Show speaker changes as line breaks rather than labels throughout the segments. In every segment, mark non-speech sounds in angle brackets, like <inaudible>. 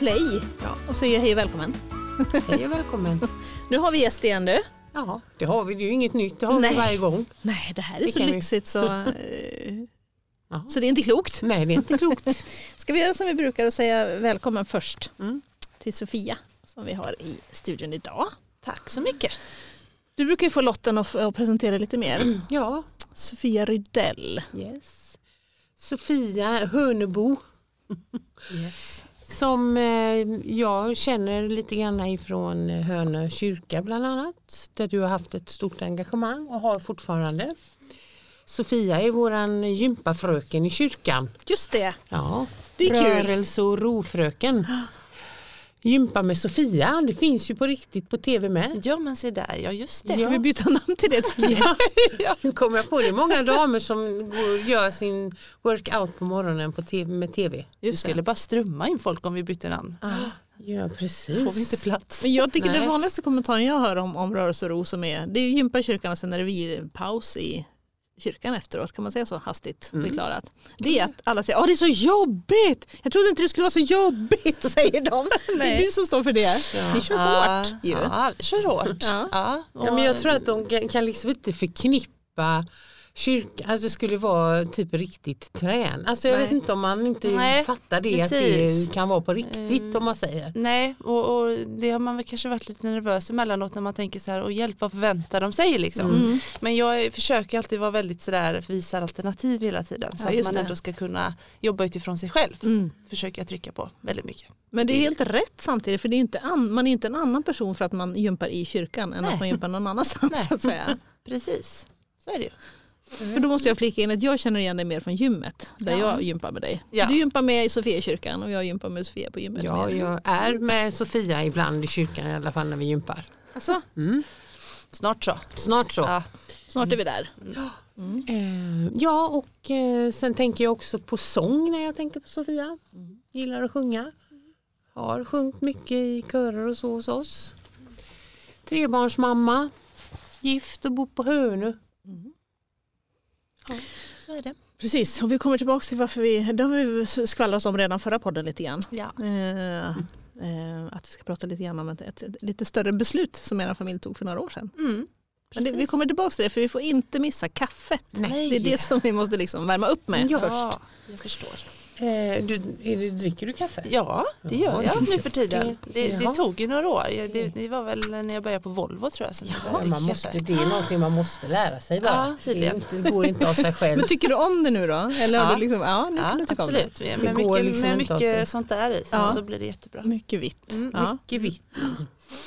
play
Ja.
och säger hej och välkommen.
Hej och välkommen. <laughs>
Nu har vi gäst igen du.
Ja, det har vi. Det är ju inget nytt. Det har
Nej.
vi varje gång.
Nej, det här är
Det
så
vi-
lyxigt så, <laughs> eh, så det är inte klokt.
Nej, det är inte klokt. <laughs>
Ska vi göra som vi brukar och säga välkommen först
Mm.
till Sofia som vi har i studion idag.
Tack så mycket.
Du brukar ju få lotten att, att presentera lite mer. <clears throat>
Ja,
Sofia Rydell.
yes. Sofia Hönebo
Yes.
Som eh, jag känner lite grann ifrån Hönö kyrka bland annat. Där du har haft ett stort engagemang och har fortfarande. Sofia är våran gympafröken i kyrkan.
Just det,
Ja,
det är kul.
Rörelse och rofröken. <gasps> Gympa med Sofia, det finns ju på riktigt på tv med.
Ja men se där, ja just det.
Ska vi byta namn till det? <laughs>
Ja. Nu kommer jag på det, är många damer som går och gör sin workout på morgonen på TV, med tv.
Du skulle bara strömma in folk om vi bytte namn.
Ja precis.
Får vi inte plats.
Men jag tycker
Nej.
den vanligaste kommentaren jag hör om, om rörelse och ro som är, det är ju gympa i kyrkan och sen är det virpaus i kyrkan efteråt, kan man säga så hastigt
Mm.
förklarat. Det är att alla säger, åh det är så jobbigt, jag trodde inte det skulle vara så jobbigt, <laughs> säger de. <laughs> Det är
Nej.
du som står för det. Ni kör hårt ju.
Ja, vi kör hårt.
Ja.
Ja.
Ja, men jag tror att de kan- kan liksom inte förknippa kyrkan, alltså det skulle vara typ riktigt trän. Alltså jag
Nej.
vet inte om man inte
Nej,
fattar det att
precis.
det kan vara på riktigt
Mm.
om man säger.
Nej, och, och det har man väl kanske varit lite nervös emellanåt när man tänker så här, och hjälp vad förväntar de sig liksom.
Mm.
Men jag försöker alltid vara väldigt sådär, visa alternativ hela tiden. Så
Ja,
att man
det.
ändå ska kunna jobba utifrån sig själv.
Mm.
Försöker jag trycka på väldigt mycket.
Men det är helt rätt samtidigt, för det är inte an, man är inte en annan person för att man gympar i kyrkan än
Nej.
att man gympar någon annanstans så att säga. <laughs>
Precis, så är det ju.
För då måste jag flika in att jag känner igen dig mer från gymmet där
Ja.
jag gympar med dig.
Ja.
Du gympar med i Sofiakyrkan och jag gympar med Sofia på gymmet.
Ja,
med.
jag är med Sofia ibland i kyrkan i alla fall när vi gympar.
Alltså,
Mm.
Snart så.
Snart så.
Ja.
snart är vi där.
Eh, ja och eh, sen tänker jag också på sång när jag tänker på Sofia. Gillar att sjunga. Har sjungit mycket i körer och så hos oss. Trebarnsmamma. Gift och bor på Hönö.
Så är det.
Precis, och vi kommer tillbaka till varför vi, det har vi skvallrat om redan förra podden lite grann.
Ja.
Eh, eh, att vi ska prata lite grann om ett, ett, ett lite större beslut som er familj tog för några år sedan.
Mm.
Det, vi kommer tillbaka till det för vi får inte missa kaffet.
Nej.
Det är det som vi måste liksom värma upp med
Ja.
först.
jag förstår.
Eh, du, är det, dricker du kaffe?
Ja, det gör
Ja,
jag nu för tiden. Det, det tog ju några år. Det, det var väl när jag började på Volvo tror jag. Som
Ja, man måste, det är någonting man måste lära sig bara.
Ja, tydligen.
det går inte av sig själv. <laughs>
Men tycker du om det nu då? Eller har
Ja.
du liksom, ja, nu kan
Ja,
du tycka
absolut. Med,
Det går
mycket,
liksom
med mycket sånt där i
Ja.
så blir det jättebra.
om. Mycket vitt.
Mm,
Ja.
Mycket vitt.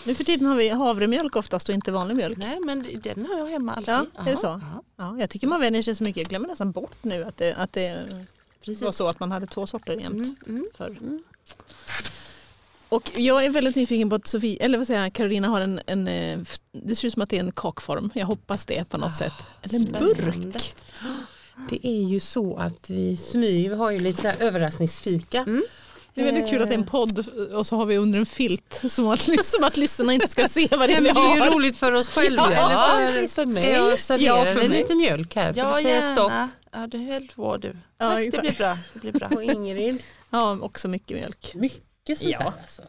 Nu för tiden har vi havremjölk oftast och inte vanlig mjölk.
Nej men det- den har jag hemma alltid.
Ja, är det så?
Ja,
Ja, jag tycker man vänjer sig så mycket. Jag glömmer nästan bort nu att det, att det
precis.
var så att man hade två sorter jämt
Mm, mm.
förr. Och jag är väldigt nyfiken på att Sofie, eller vad säger jag, Carolina har en, en, eh, det ser ut som att det är en kakform. Jag hoppas det på något sätt. Eller en burk. <gasps>
Det är ju så att vi Smyg har ju lite så här överraskningsfika.
Mm.
Det är väldigt kul att det är en podd och så har vi under en filt som att, som att lyssnarna inte ska se vad det är vi
men det är ju
har.
roligt för oss själva.
Ja,
eller för,
för mig.
Jag serverar
Ja, för mig.
lite mjölk här. Får
Ja
du stopp.
gärna. Ja du höll två du.
Ja,
Tack, det blir bra. Det blir bra. <laughs>
Och Ingrid,
Ja, också mycket mjölk.
mycket sånt
Ja.
här alltså.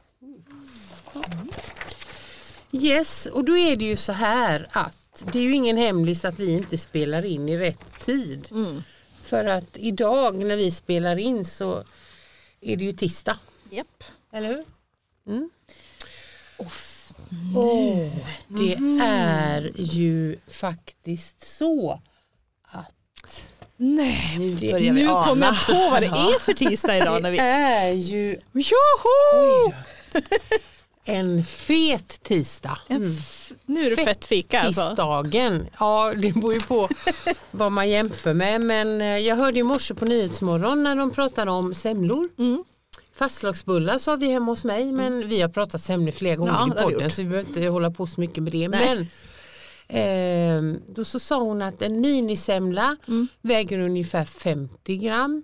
Yes, och då är det ju så här att det är ju ingen hemlis att vi inte spelar in i rätt tid.
Mm.
För att idag när vi spelar in så är det ju tisdag,
Japp.
eller hur? Mm. Åh, det är ju faktiskt så att
Nej,
Nu
Det-
börjar vi
nu
ana.
kommer jag på vad det är för <laughs> tisdag idag. När
det
vi...
är ju
Joho!
En fet tisdag.
En f- Nu är det fett fika alltså.
Tisdagen, ja det beror ju på <laughs> vad man jämför med men eh, jag hörde i morse på Nyhetsmorgon när de pratade om semlor.
Mm.
Fastlagsbullar sa vi hemma hos mig men vi har pratat semlor flera gånger
Ja,
i
vi
podden
gjort.
så vi behöver inte hålla på så mycket med det.
Nej.
Men ehm, då så sa hon att en minisemla
Mm.
väger ungefär 50 gram,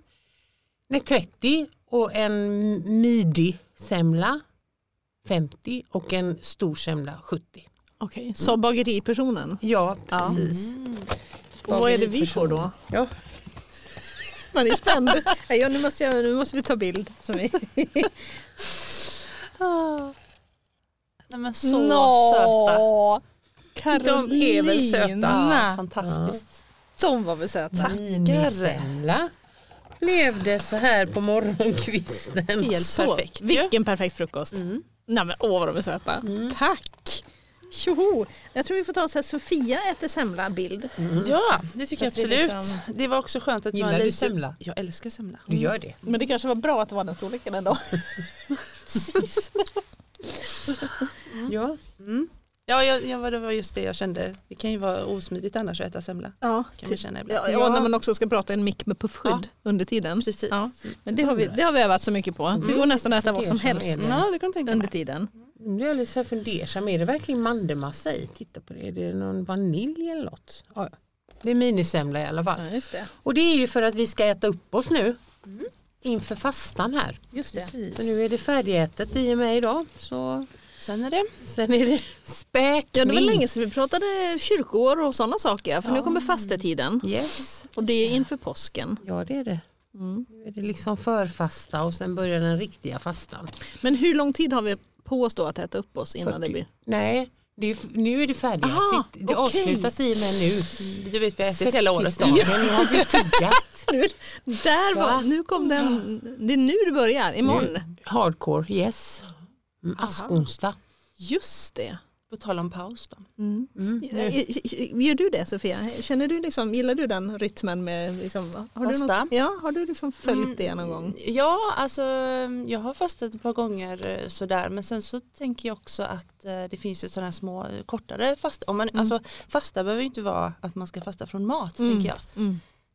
nej 30 och en midi-semla 50 och en stor semla 70.
Okej, så bageripersonen.
Ja,
Ja.
precis.
Mm.
Och vad är det vi får då?
Ja. <laughs>
Man är spänd. Ja, nu, måste jag, nu måste vi ta bild. Vi. <laughs>
Nej men så söta.
Karolina.
De är väl söta.
Ja, fantastiskt.
De var väl söta.
Minisemla blev det så här på morgonkvisten.
Helt
Så,
perfekt.
Vilken perfekt frukost.
Mm.
Nej men åh vad de är söta. Tack. Tjoho. Jag tror vi får ta oss här Sofia äter semla bild.
Ja, det tycker jag
Så
absolut.
liksom-
Det var också skönt att det var
Gillar
en
du semla?
Jag älskar semla.
Du gör det?
Men det kanske var bra att det var den storleken ändå. <laughs> Precis.
Ja.
Mm. Ja, jag, jag, det var just det jag kände. Det kan ju vara osmidigt annars att äta semla.
Ja,
Kan man känna ibland.
ja, ja, när man också ska prata i en mick med puffskydd
Ja.
under tiden.
Precis.
Ja. Men det har, vi, det har vi övat så mycket på. Det går nästan att äta vad som helst.
Ja, det kan jag tänka
under tiden.
Nu är jag lite så här fundersam, är det verkligen mandelmassa i? Titta på det, är det någon vanilj eller något? Ja. Det är minisemla i alla fall.
Ja, just det.
Och det är ju för att vi ska äta upp oss nu inför fastan här.
Just det.
Precis.
Så nu är det färdigätet i och med idag. Så
Sen är det
sen är det späkning.
Ja, det var länge sedan vi pratade kyrkor och sådana saker. För nu kommer fastetiden.
Yes.
Och det är inför påsken.
Ja det är det.
Mm.
Nu är det liksom förfasta och sen börjar den riktiga fastan.
Men hur lång tid har vi på oss då att äta upp oss innan
40.
det blir?
Nej, det är, nu är det färdigätet.
Aha,
det
okej.
avslutas i och med nu.
Du vet vi har ätit hela året.
Fettisdagen, <laughs> nu har vi tuggat.
Nu, där var,
Va?
nu kom den, det är nu det börjar, imorgon.
Hardcore, yes. Mm, Askonsdag.
Just det.
På tal om paus då.
Mm.
Gör du det Sofia? Känner du liksom, gillar du den rytmen med liksom, har du,
Fasta?
något, ja, har du liksom följt
Mm,
det någon gång?
Ja, alltså jag har fastat ett par gånger eh, sådär men sen så tänker jag också att eh, det finns ju sådana här små kortare fasta. Om man, alltså, fasta behöver ju inte vara att man ska fasta från mat tänker jag.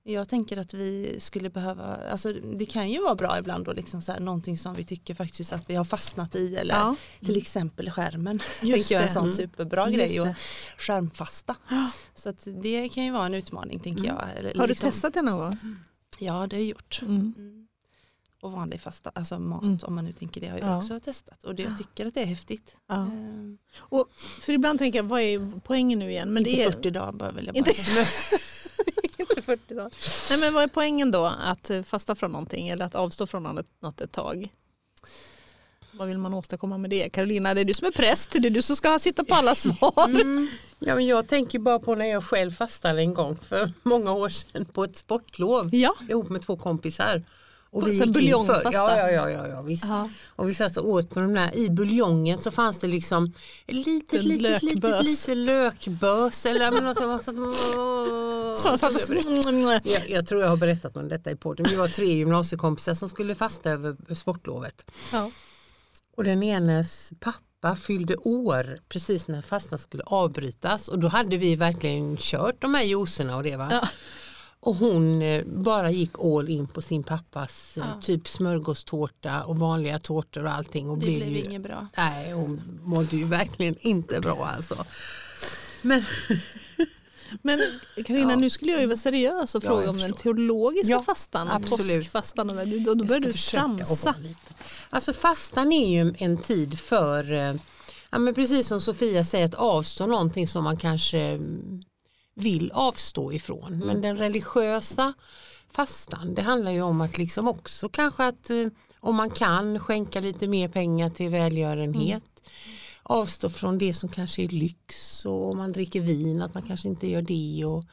Mm.
Jag tänker att vi skulle behöva, alltså det kan ju vara bra ibland då liksom så här, någonting som vi tycker faktiskt att vi har fastnat i eller
Ja.
till exempel skärmen. <laughs> Tänker jag är en sån
Mm.
superbra
Just
grej och skärmfasta. Så att det kan ju vara en utmaning tänker jag. Eller
Har du
liksom-
testat det någon gång?
Ja det har jag gjort.
Mm.
Mm. Och vanlig fasta, alltså mat
Mm.
om man nu tänker det har jag
Ja.
också testat och det, jag tycker att det är häftigt.
Ja.
Ehm,
Och, för ibland tänker jag, vad är poängen nu igen? Men
inte
det är,
40 dagar bara vill jag bara
Inte-. <laughs> inte 40 dagar. Nej, men vad är poängen då? Att eh, fasta från någonting eller att avstå från något, något ett tag? Vad vill man åstadkomma med det? Carolina, det är du som är präst. Det är du som ska sitta på alla <laughs> svar.
Mm.
Ja, men jag tänker bara på när jag själv fastade en gång för många år sedan på ett sportlov
Ja.
ihop med två kompisar. Och
På- så buljongfasta?
Ja, ja, ja, ja, ja visst.
Ja.
Och vi satt och åt på de där, i buljongen så fanns det liksom lite,
En
lite, lite,
lökbös.
lite lökbös eller något,
Så satt och...
jag, jag tror jag har berättat om detta i podden. Vi var tre gymnasiekompisar som skulle fasta över sportlovet.
Ja.
Och den enes pappa fyllde år precis när fastan skulle avbrytas och då hade vi verkligen kört de här juicerna och det va.
Ja.
Och hon eh, bara gick all in på sin pappas eh,
Ja.
typ smörgåstårta och vanliga tårtor och allting. Och
Det
blev
blev
ju,
inget bra.
Nej, hon mådde ju verkligen inte bra alltså. Men <laughs>
Men Carina,
Ja.
nu skulle jag ju vara seriös och
Ja,
fråga om den teologiska
Ja,
fastan,
absolut.
påskfastan. Och där. Då, då börjar
jag
du tramsa.
Alltså fastan är ju en tid för, eh, ja, men precis som Sofia säger, att avstå någonting som man kanske vill avstå ifrån.
Mm.
Men den religiösa fastan, det handlar ju om att liksom också kanske att eh, om man kan skänka lite mer pengar till välgörenhet.
Mm.
Avstå från det som kanske är lyx och om man dricker vin att man kanske inte gör det. Och,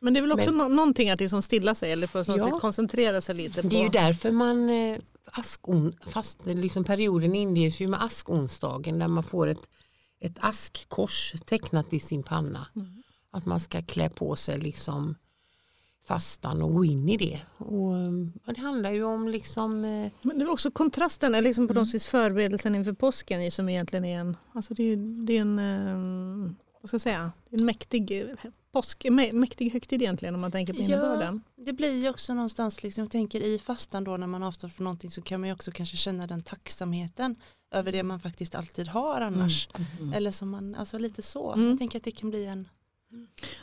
Men det är väl också
Men-
nå- någonting att liksom stilla sig eller för att
Ja.
koncentrera sig lite på.
Det är ju därför man eh, askon, fast liksom perioden inleds ju med askonsdagen där man får ett, ett askkors tecknat i sin panna.
Mm.
Att man ska klä på sig liksom fastan och gå in i det. Och, eh, ja, det handlar ju om liksom eh,
Men det är också kontrasten, eller liksom på
Mm.
något vis förberedelsen inför påsken som egentligen är en, alltså det är, det är en, eh, vad ska jag säga, det är en mäktig, eh, påsk, mä- mäktig högtid egentligen om man tänker på innebörden.
det blir ju också någonstans, liksom, jag tänker i fastan då när man avstår från någonting så kan man ju också kanske känna den tacksamheten över det man faktiskt alltid har annars. Eller som man, alltså lite så.
Mm.
Jag tänker att det kan bli en,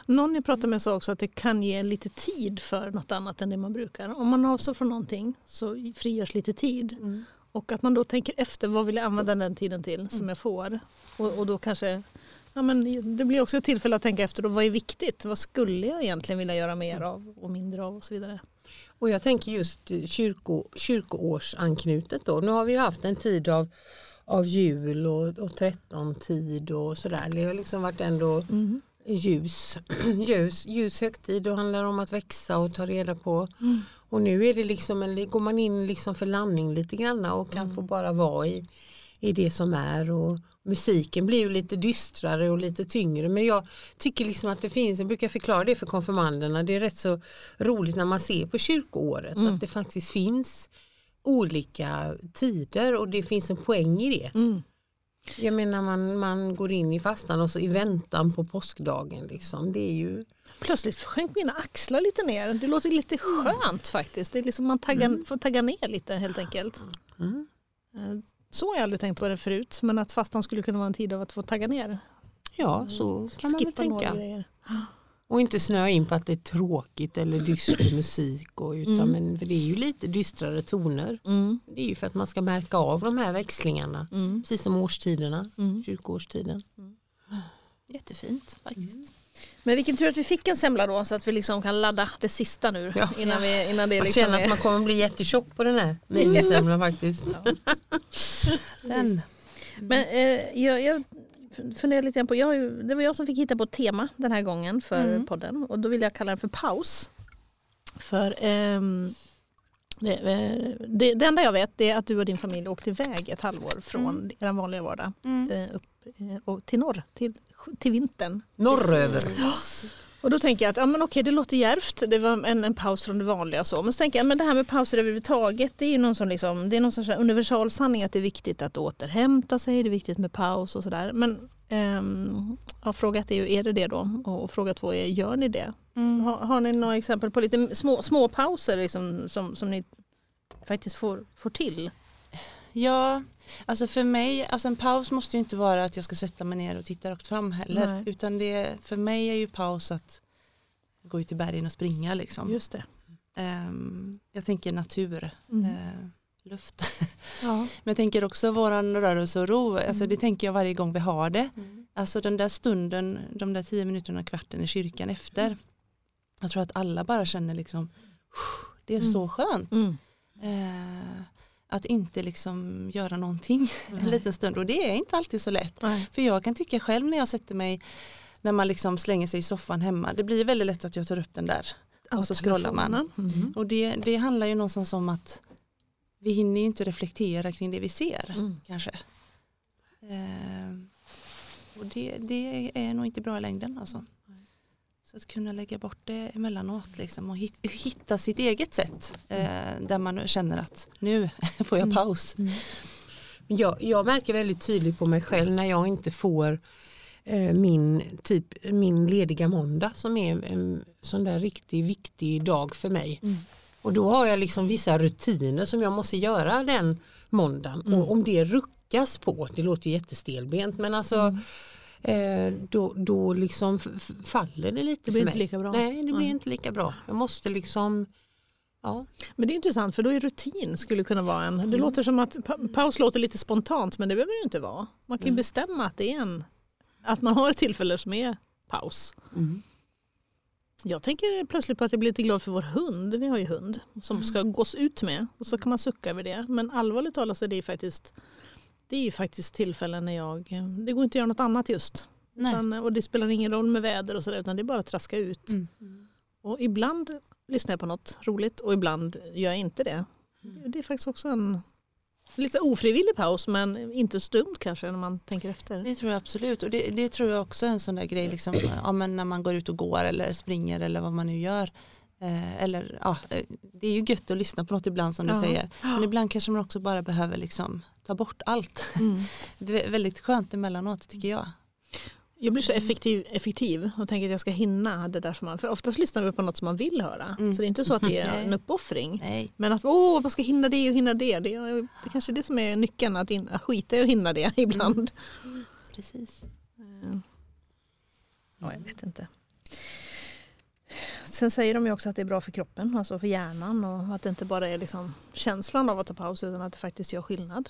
Någon jag pratade med sa också att det kan ge lite tid för något annat än det man brukar. Om man avstår från någonting så frigörs lite tid. Och att man då tänker efter vad vill jag använda den tiden till som jag får. Och, och då kanske, ja men det blir också ett tillfälle att tänka efter då, vad är viktigt? Vad skulle jag egentligen vilja göra mer av och mindre av och så vidare.
Och jag tänker just kyrko, kyrkoårsanknutet då. Nu har vi ju haft en tid av, av jul och, och trettantid och sådär. Det har liksom varit ändå
Mm.
Ljus, <clears throat> ljus, ljus högtid och handlar om att växa och ta reda på.
Mm.
Och nu är det liksom en, går man in liksom för landning lite grann och kan
Mm.
få bara vara i, i det som är. Och musiken blir ju lite dystrare och lite tyngre men jag tycker liksom att det finns, jag brukar förklara det för konfirmanderna, det är rätt så roligt när man ser på kyrkoåret
Mm.
att det faktiskt finns olika tider och det finns en poäng i det.
Mm.
Jag menar man, man går in i fastan och så i väntan på påskdagen liksom. Det är ju
Plötsligt sjönk mina axlar lite ner. Det låter lite skönt faktiskt. Det är liksom man taggar, får tagga ner lite helt enkelt.
mm.
Eh, Så har jag aldrig tänkt på det förut. Men att fastan skulle kunna vara en tid av att få tagga ner.
Ja så kan man väl
Skippa
tänka. Och inte snöa in på att det är tråkigt eller dyster <clears throat> musik. Och, utan,
Mm.
men, för det är ju lite dystrare toner.
Mm.
Det är ju för att man ska märka av de här växlingarna.
Mm.
Precis som årstiderna,
Mm.
kyrkoårstiden.
Jättefint faktiskt.
Men vilken tur att vi fick en semla då så att vi liksom kan ladda det sista nu.
Ja.
Innan, vi, innan det
Jag
liksom
känner att
är...
man kommer bli jättetjock på den här <laughs> minisemlan faktiskt. <laughs>
Den.
Men eh, jag, jag funderar lite grann på, jag har ju, det var jag som fick hitta på ett tema den här gången för
Mm.
podden och då vill jag kalla den för paus. För ehm, det, eh, det, det enda jag vet är att du och din familj åkte iväg ett halvår från
Mm.
er vanliga vardag
Mm.
eh, upp, eh, och till norr, till, till vintern.
Norröver.
Och då tänker jag att ja, men okej, det låter järvt, det var en, en paus från det vanliga. Så. Men så tänker jag men det här med pauser överhuvudtaget, det är någon, sån liksom, det är någon sorts universal sanning att det är viktigt att återhämta sig, det är viktigt med paus och sådär. Men ehm, ja, fråga ett är ju, är det det då? Och fråga två är, gör ni det?
Mm.
Har, har ni några exempel på lite små, små pauser liksom, som, som ni faktiskt får, får till?
Ja, alltså för mig, alltså en paus måste ju inte vara att jag ska sätta mig ner och titta rakt fram heller.
Nej.
Utan det, för mig är ju paus att gå ut i bergen och springa liksom.
Just det.
Ehm, jag tänker natur,
Mm.
eh, luft. <laughs>
Ja.
Men jag tänker också våran rörelse och ro, alltså
Mm.
det tänker jag varje gång vi har det. Alltså den där stunden, de där tio minuterna, kvarten i kyrkan efter. Jag tror att alla bara känner liksom, det är
Mm.
så skönt.
Mm.
Att inte liksom göra någonting <laughs> en liten stund och det är inte alltid så lätt.
Nej.
För jag kan tycka själv när jag sätter mig när man liksom slänger sig i soffan hemma, det blir väldigt lätt att jag tar upp den där. Och så scrollar man.
Mm.
Och det, det handlar ju någonstans om att vi hinner ju inte reflektera kring det vi ser
Mm.
kanske. Eh, och det, det är nog inte bra i längden alltså. Så att kunna lägga bort det emellanåt liksom, och hit, hitta sitt eget sätt eh, där man känner att nu <laughs> får jag
Mm.
paus.
Men Jag, jag märker väldigt tydligt på mig själv när jag inte får eh, min, typ, min lediga måndag som är en sån där riktigt viktig dag för mig.
Mm.
Och då har jag liksom vissa rutiner som jag måste göra den måndagen.
Mm.
Och om det ruckas på, det låter ju jättestelbent men alltså
Mm.
Då, då liksom faller det lite
Det
för
blir inte
mig.
lika bra.
Nej, det blir
Nej.
inte lika bra. Jag måste liksom, ja.
Men det är intressant för då är rutin skulle kunna vara en. Det låter som att pa paus låter lite spontant men det behöver det inte vara. Man kan
Mm.
bestämma att det är en att man har ett tillfälle som är paus.
Mm.
Jag tänker plötsligt på att jag blir lite glad för vår hund. Vi har ju hund som ska gås ut med och så kan man sucka över det. Men allvarligt talat så är det faktiskt det är ju faktiskt tillfällen när jag, det går inte att göra något annat just. Utan, och det spelar ingen roll med väder och sådär utan det är bara att traska ut.
Mm.
Och ibland lyssnar jag på något roligt och ibland gör jag inte det.
Mm.
Det är faktiskt också en lite ofrivillig paus men inte så dumt kanske när man tänker efter.
Det tror jag absolut och det, det tror jag också är en sån där grej liksom, ja, men när man går ut och går eller springer eller vad man nu gör. Eh, eller, ja, eh, det är ju gött att lyssna på något ibland som du
Ja.
säger. Men ibland kanske man också bara behöver liksom, ta bort allt.
Mm. <laughs>
Det är väldigt skönt emellanåt tycker jag.
Jag blir så effektiv, effektiv och tänker att jag ska hinna det där som man, för oftast lyssnar vi på något som man vill höra.
Mm.
Så det är inte så att det är <laughs> en uppoffring.
Nej.
Men att åh, man ska hinna det och hinna det. Det är, det är kanske är det som är nyckeln, att, in, att skita i att hinna det <laughs> ibland.
Precis.
Eh, Ja, jag vet inte. Sen säger de ju också att det är bra för kroppen, alltså för hjärnan och att det inte bara är liksom känslan av att ta paus utan att det faktiskt gör skillnad.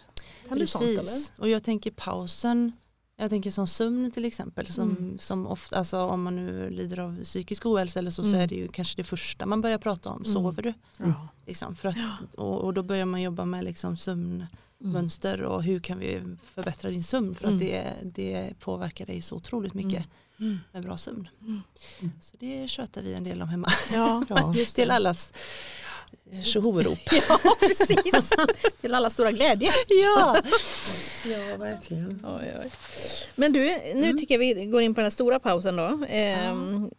Kan du sånt eller?
Och jag tänker pausen, Jag tänker som sömn till exempel, som,
Mm.
som ofta, alltså om man nu lider av psykisk ohälsa eller så, så
Mm.
är det ju kanske det första man börjar prata om,
Mm.
sover du?
Ja.
Liksom, för att, och, och då börjar man jobba med liksom sömnmönster och hur kan vi förbättra din sömn för att
Mm.
det, det påverkar dig så otroligt mycket
Mm.
med bra sömn.
Mm.
Så det tjötar vi en del om hemma,
Ja, <laughs>
Ja.
till allas tjohorop. <laughs>
Ja, precis. Till alla stora glädje.
ja.
ja, verkligen.
Oj, oj. Men du, nu
Mm.
tycker jag vi går in på den stora pausen då. Ehm,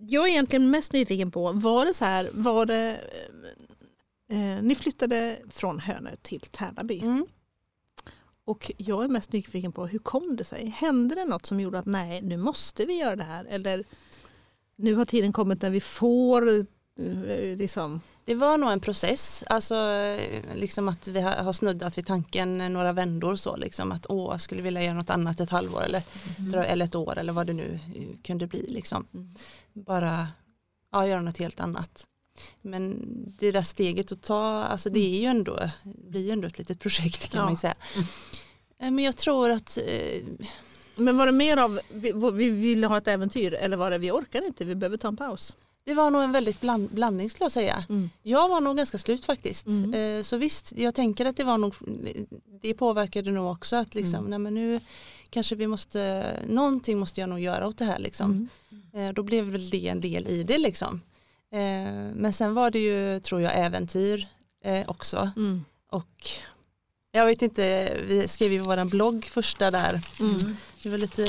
Jag är egentligen mest nyfiken på, var det så här, var det, eh, ni flyttade från Hönö till Tärnaby
Mm.
Och jag är mest nyfiken på hur kom det sig? Hände det något som gjorde att nej, nu måste vi göra det här? Eller nu har tiden kommit när vi får eh, liksom,
Det var nog en process, alltså eh, liksom att vi har snuddat vid tanken några vändor så liksom att åh, jag skulle vilja göra något annat ett halvår eller, dra- eller ett år eller vad det nu eh, kunde bli liksom.
Mm.
Bara ja, göra något helt annat. Men det där steget att ta, alltså det är ju ändå, blir ju ändå ett litet projekt kan
Ja.
man ju säga. Eh, Men jag tror att eh,
Men var det mer av vi, vi ville ha ett äventyr eller var det vi orkar inte, vi behöver ta en paus?
det var nog en väldigt bland, blandning skulle jag säga.
Mm.
Jag var nog ganska slut faktiskt.
Mm.
Eh, Så visst, jag tänker att det var nog, det påverkade nog också att liksom,
Mm.
nej men nu kanske vi måste, någonting måste jag nog göra åt det här liksom.
Mm.
Då blev väl det en del i det liksom. Eh, Men sen var det ju, tror jag, äventyr eh, också.
Mm.
Och jag vet inte, vi skrev ju våran blogg första där.
Mm.
Det var lite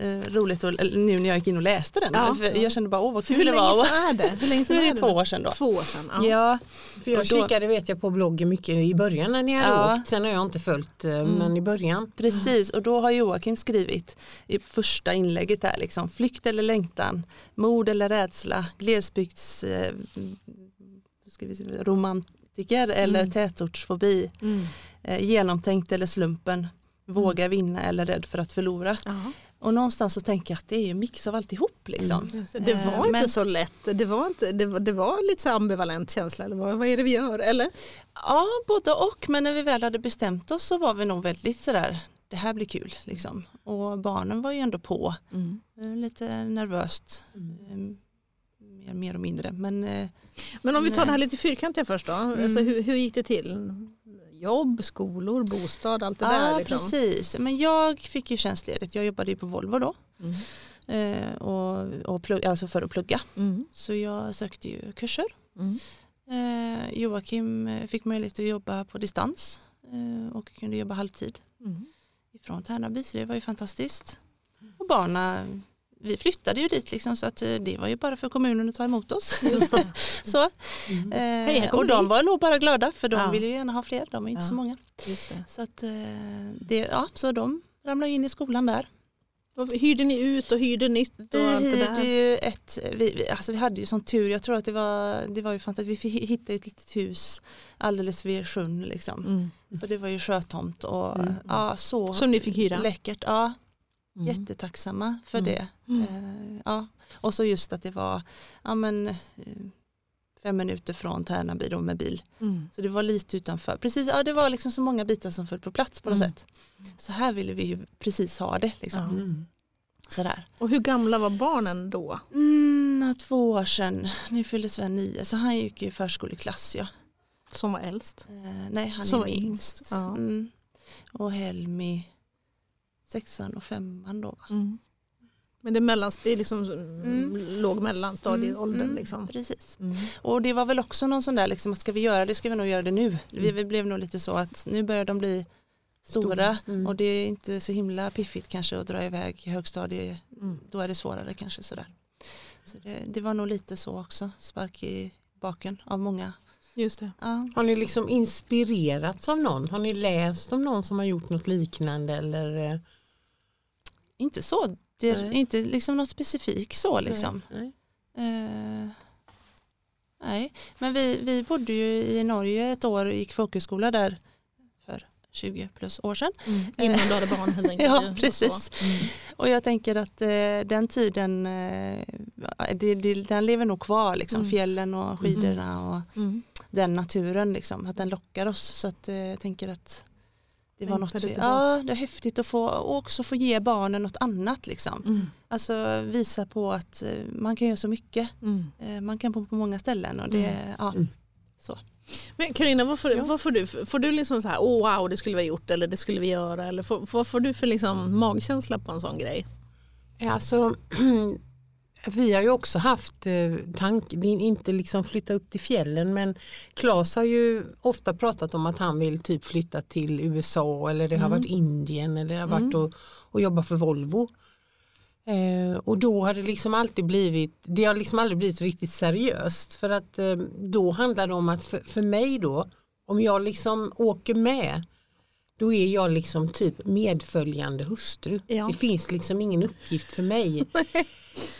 eh, roligt och, nu när jag gick in och läste den.
Ja.
jag kände bara, åh vad
Hur
kul det
länge
var.
sedan är det? Hur länge <laughs>
Nu
sedan
är det två år sedan då.
Två år sedan. Ja.
Ja,
För jag
Och då-
kikade vet jag på bloggen mycket i början när ni hade
Ja.
åkt. Sen har jag inte följt eh,
Mm.
men i början.
Precis, och då har Joakim skrivit i första inlägget där liksom flykt eller längtan, mod eller rädsla, glesbygds eh, hur romantiker eller
Mm.
tätortsfobi,
Mm.
Eh, genomtänkt eller slumpen, våga vinna eller rädd för att förlora.
Ja.
Och någonstans så tänker jag att det är en mix av alltihop liksom.
Just det. Var
Eh,
inte
men-
så lätt. Det var, inte, det, var, det var lite så ambivalent känsla. Eller vad, vad är det vi gör? Eller?
Ja, både och, men när vi väl hade bestämt oss så var vi nog väldigt sådär, det här blir kul liksom. Och barnen var ju ändå på, eh, lite nervöst. Eh, Mer, mer och mindre. Men
Men om vi tar det här lite fyrkantiga först då.
Mm.
Alltså, hur, hur gick det till? Jobb, skolor, bostad, allt det
ja,
där. Liksom.
precis. Men jag fick ju tjänstledigt. Jag jobbade ju på Volvo då.
Mm.
Eh, och, och plugg, alltså för att plugga.
Mm.
Så jag sökte ju kurser.
Mm.
Eh, Joakim eh, fick möjlighet att jobba på distans. Eh, och kunde jobba halvtid
Mm.
ifrån Tärnaby. Så det var ju fantastiskt. Och barnen, vi flyttade ju dit liksom så att eh, det var ju bara för kommunen att ta emot oss. <laughs> så.
Mm.
Eh,
Hej,
och de var nog bara glada för de
Ja.
ville ju gärna ha fler, de är inte
Ja.
så många. Så, att, eh, det, ja, så de ramlade in i skolan där.
Och hyrde ni ut och hyrde nytt? Och
Vi
allt det
hyrde
där?
ju ett, vi, vi, alltså vi hade ju sån tur, jag tror att det var, det var ju fantastiskt, vi fick hitta ett litet hus alldeles vid sjön liksom.
Mm.
Så det var ju sjötomt och
Mm.
ja, så
Som ni fick hyra?
läckert. Ja,
Mm.
jättetacksamma för
Mm.
det.
Mm.
Eh, ja. Och så just att det var ja, men, eh, fem minuter från Tärnaby då med bil.
Mm.
Så det var lite utanför. Precis, ja, det var liksom så många bitar som föll på plats på något
Mm.
sätt. Så här ville vi ju precis ha det. Liksom.
Mm.
Sådär.
Och hur gamla var barnen då?
Mm, två år sedan, nu fyllde Sven nio, så han gick i förskoleklass. Ja.
Som var äldst?
Eh, nej, han
Som
är minst.
ja.
Mm. Och Helmi sexan och femman då. va?
Mm. Men det är, mellan, det är liksom
Mm.
låg mellanstadieåldern.
Mm,
Liksom.
Precis.
Mm.
Och det var väl också någon sån där, liksom, att ska vi göra det ska vi nog göra det nu. Vi, vi blev nog lite så att nu börjar de bli stora
Mm.
och det är inte så himla piffigt kanske att dra iväg i högstadie.
Mm.
Då är det svårare kanske sådär. Så det, det var nog lite så också, spark i baken av många.
Just det.
Ja.
Har ni liksom inspirerats av någon? Har ni läst om någon som har gjort något liknande? Eller, eh,
Inte så, det är
Nej.
inte liksom något specifikt så liksom.
Nej.
Eh, nej, men vi, vi bodde ju i Norge ett år och gick folkhögskola där för 20 plus år sedan.
Mm. Innan du hade barn helt enkelt. <laughs>
Ja,
Och
precis.
Mm.
Och jag tänker att eh, den tiden, eh, det, det, den lever nog kvar, liksom.
Mm.
fjällen och skidorna och
Mm.
den naturen, liksom, att den lockar oss. Så att, eh, jag tänker att det var något, vi, ja det är häftigt att få, och också få ge barnen något annat liksom.
Mm.
Alltså visa på att eh, man kan göra så mycket.
Mm.
Eh, Man kan bo på många ställen och det, ja.
Mm.
Så.
Men Carina, vad, får,
Ja.
vad får du? Får du liksom så här, oh, wow, det skulle vi ha gjort eller det skulle vi göra? Eller får, vad får du för liksom magkänsla på en sån grej?
Alltså, <clears throat> vi har ju också haft eh, tanken, inte liksom flytta upp till fjällen men Claes har ju ofta pratat om att han vill typ flytta till USA eller det har
Mm.
varit Indien eller det har
Mm.
varit och, och jobba för Volvo. Eh, och då har det liksom alltid blivit, det har liksom aldrig blivit riktigt seriöst för att eh, då handlar det om att för, för mig då, om jag liksom åker med då är jag liksom typ medföljande hustru.
Ja.
Det finns liksom ingen uppgift för mig. <laughs>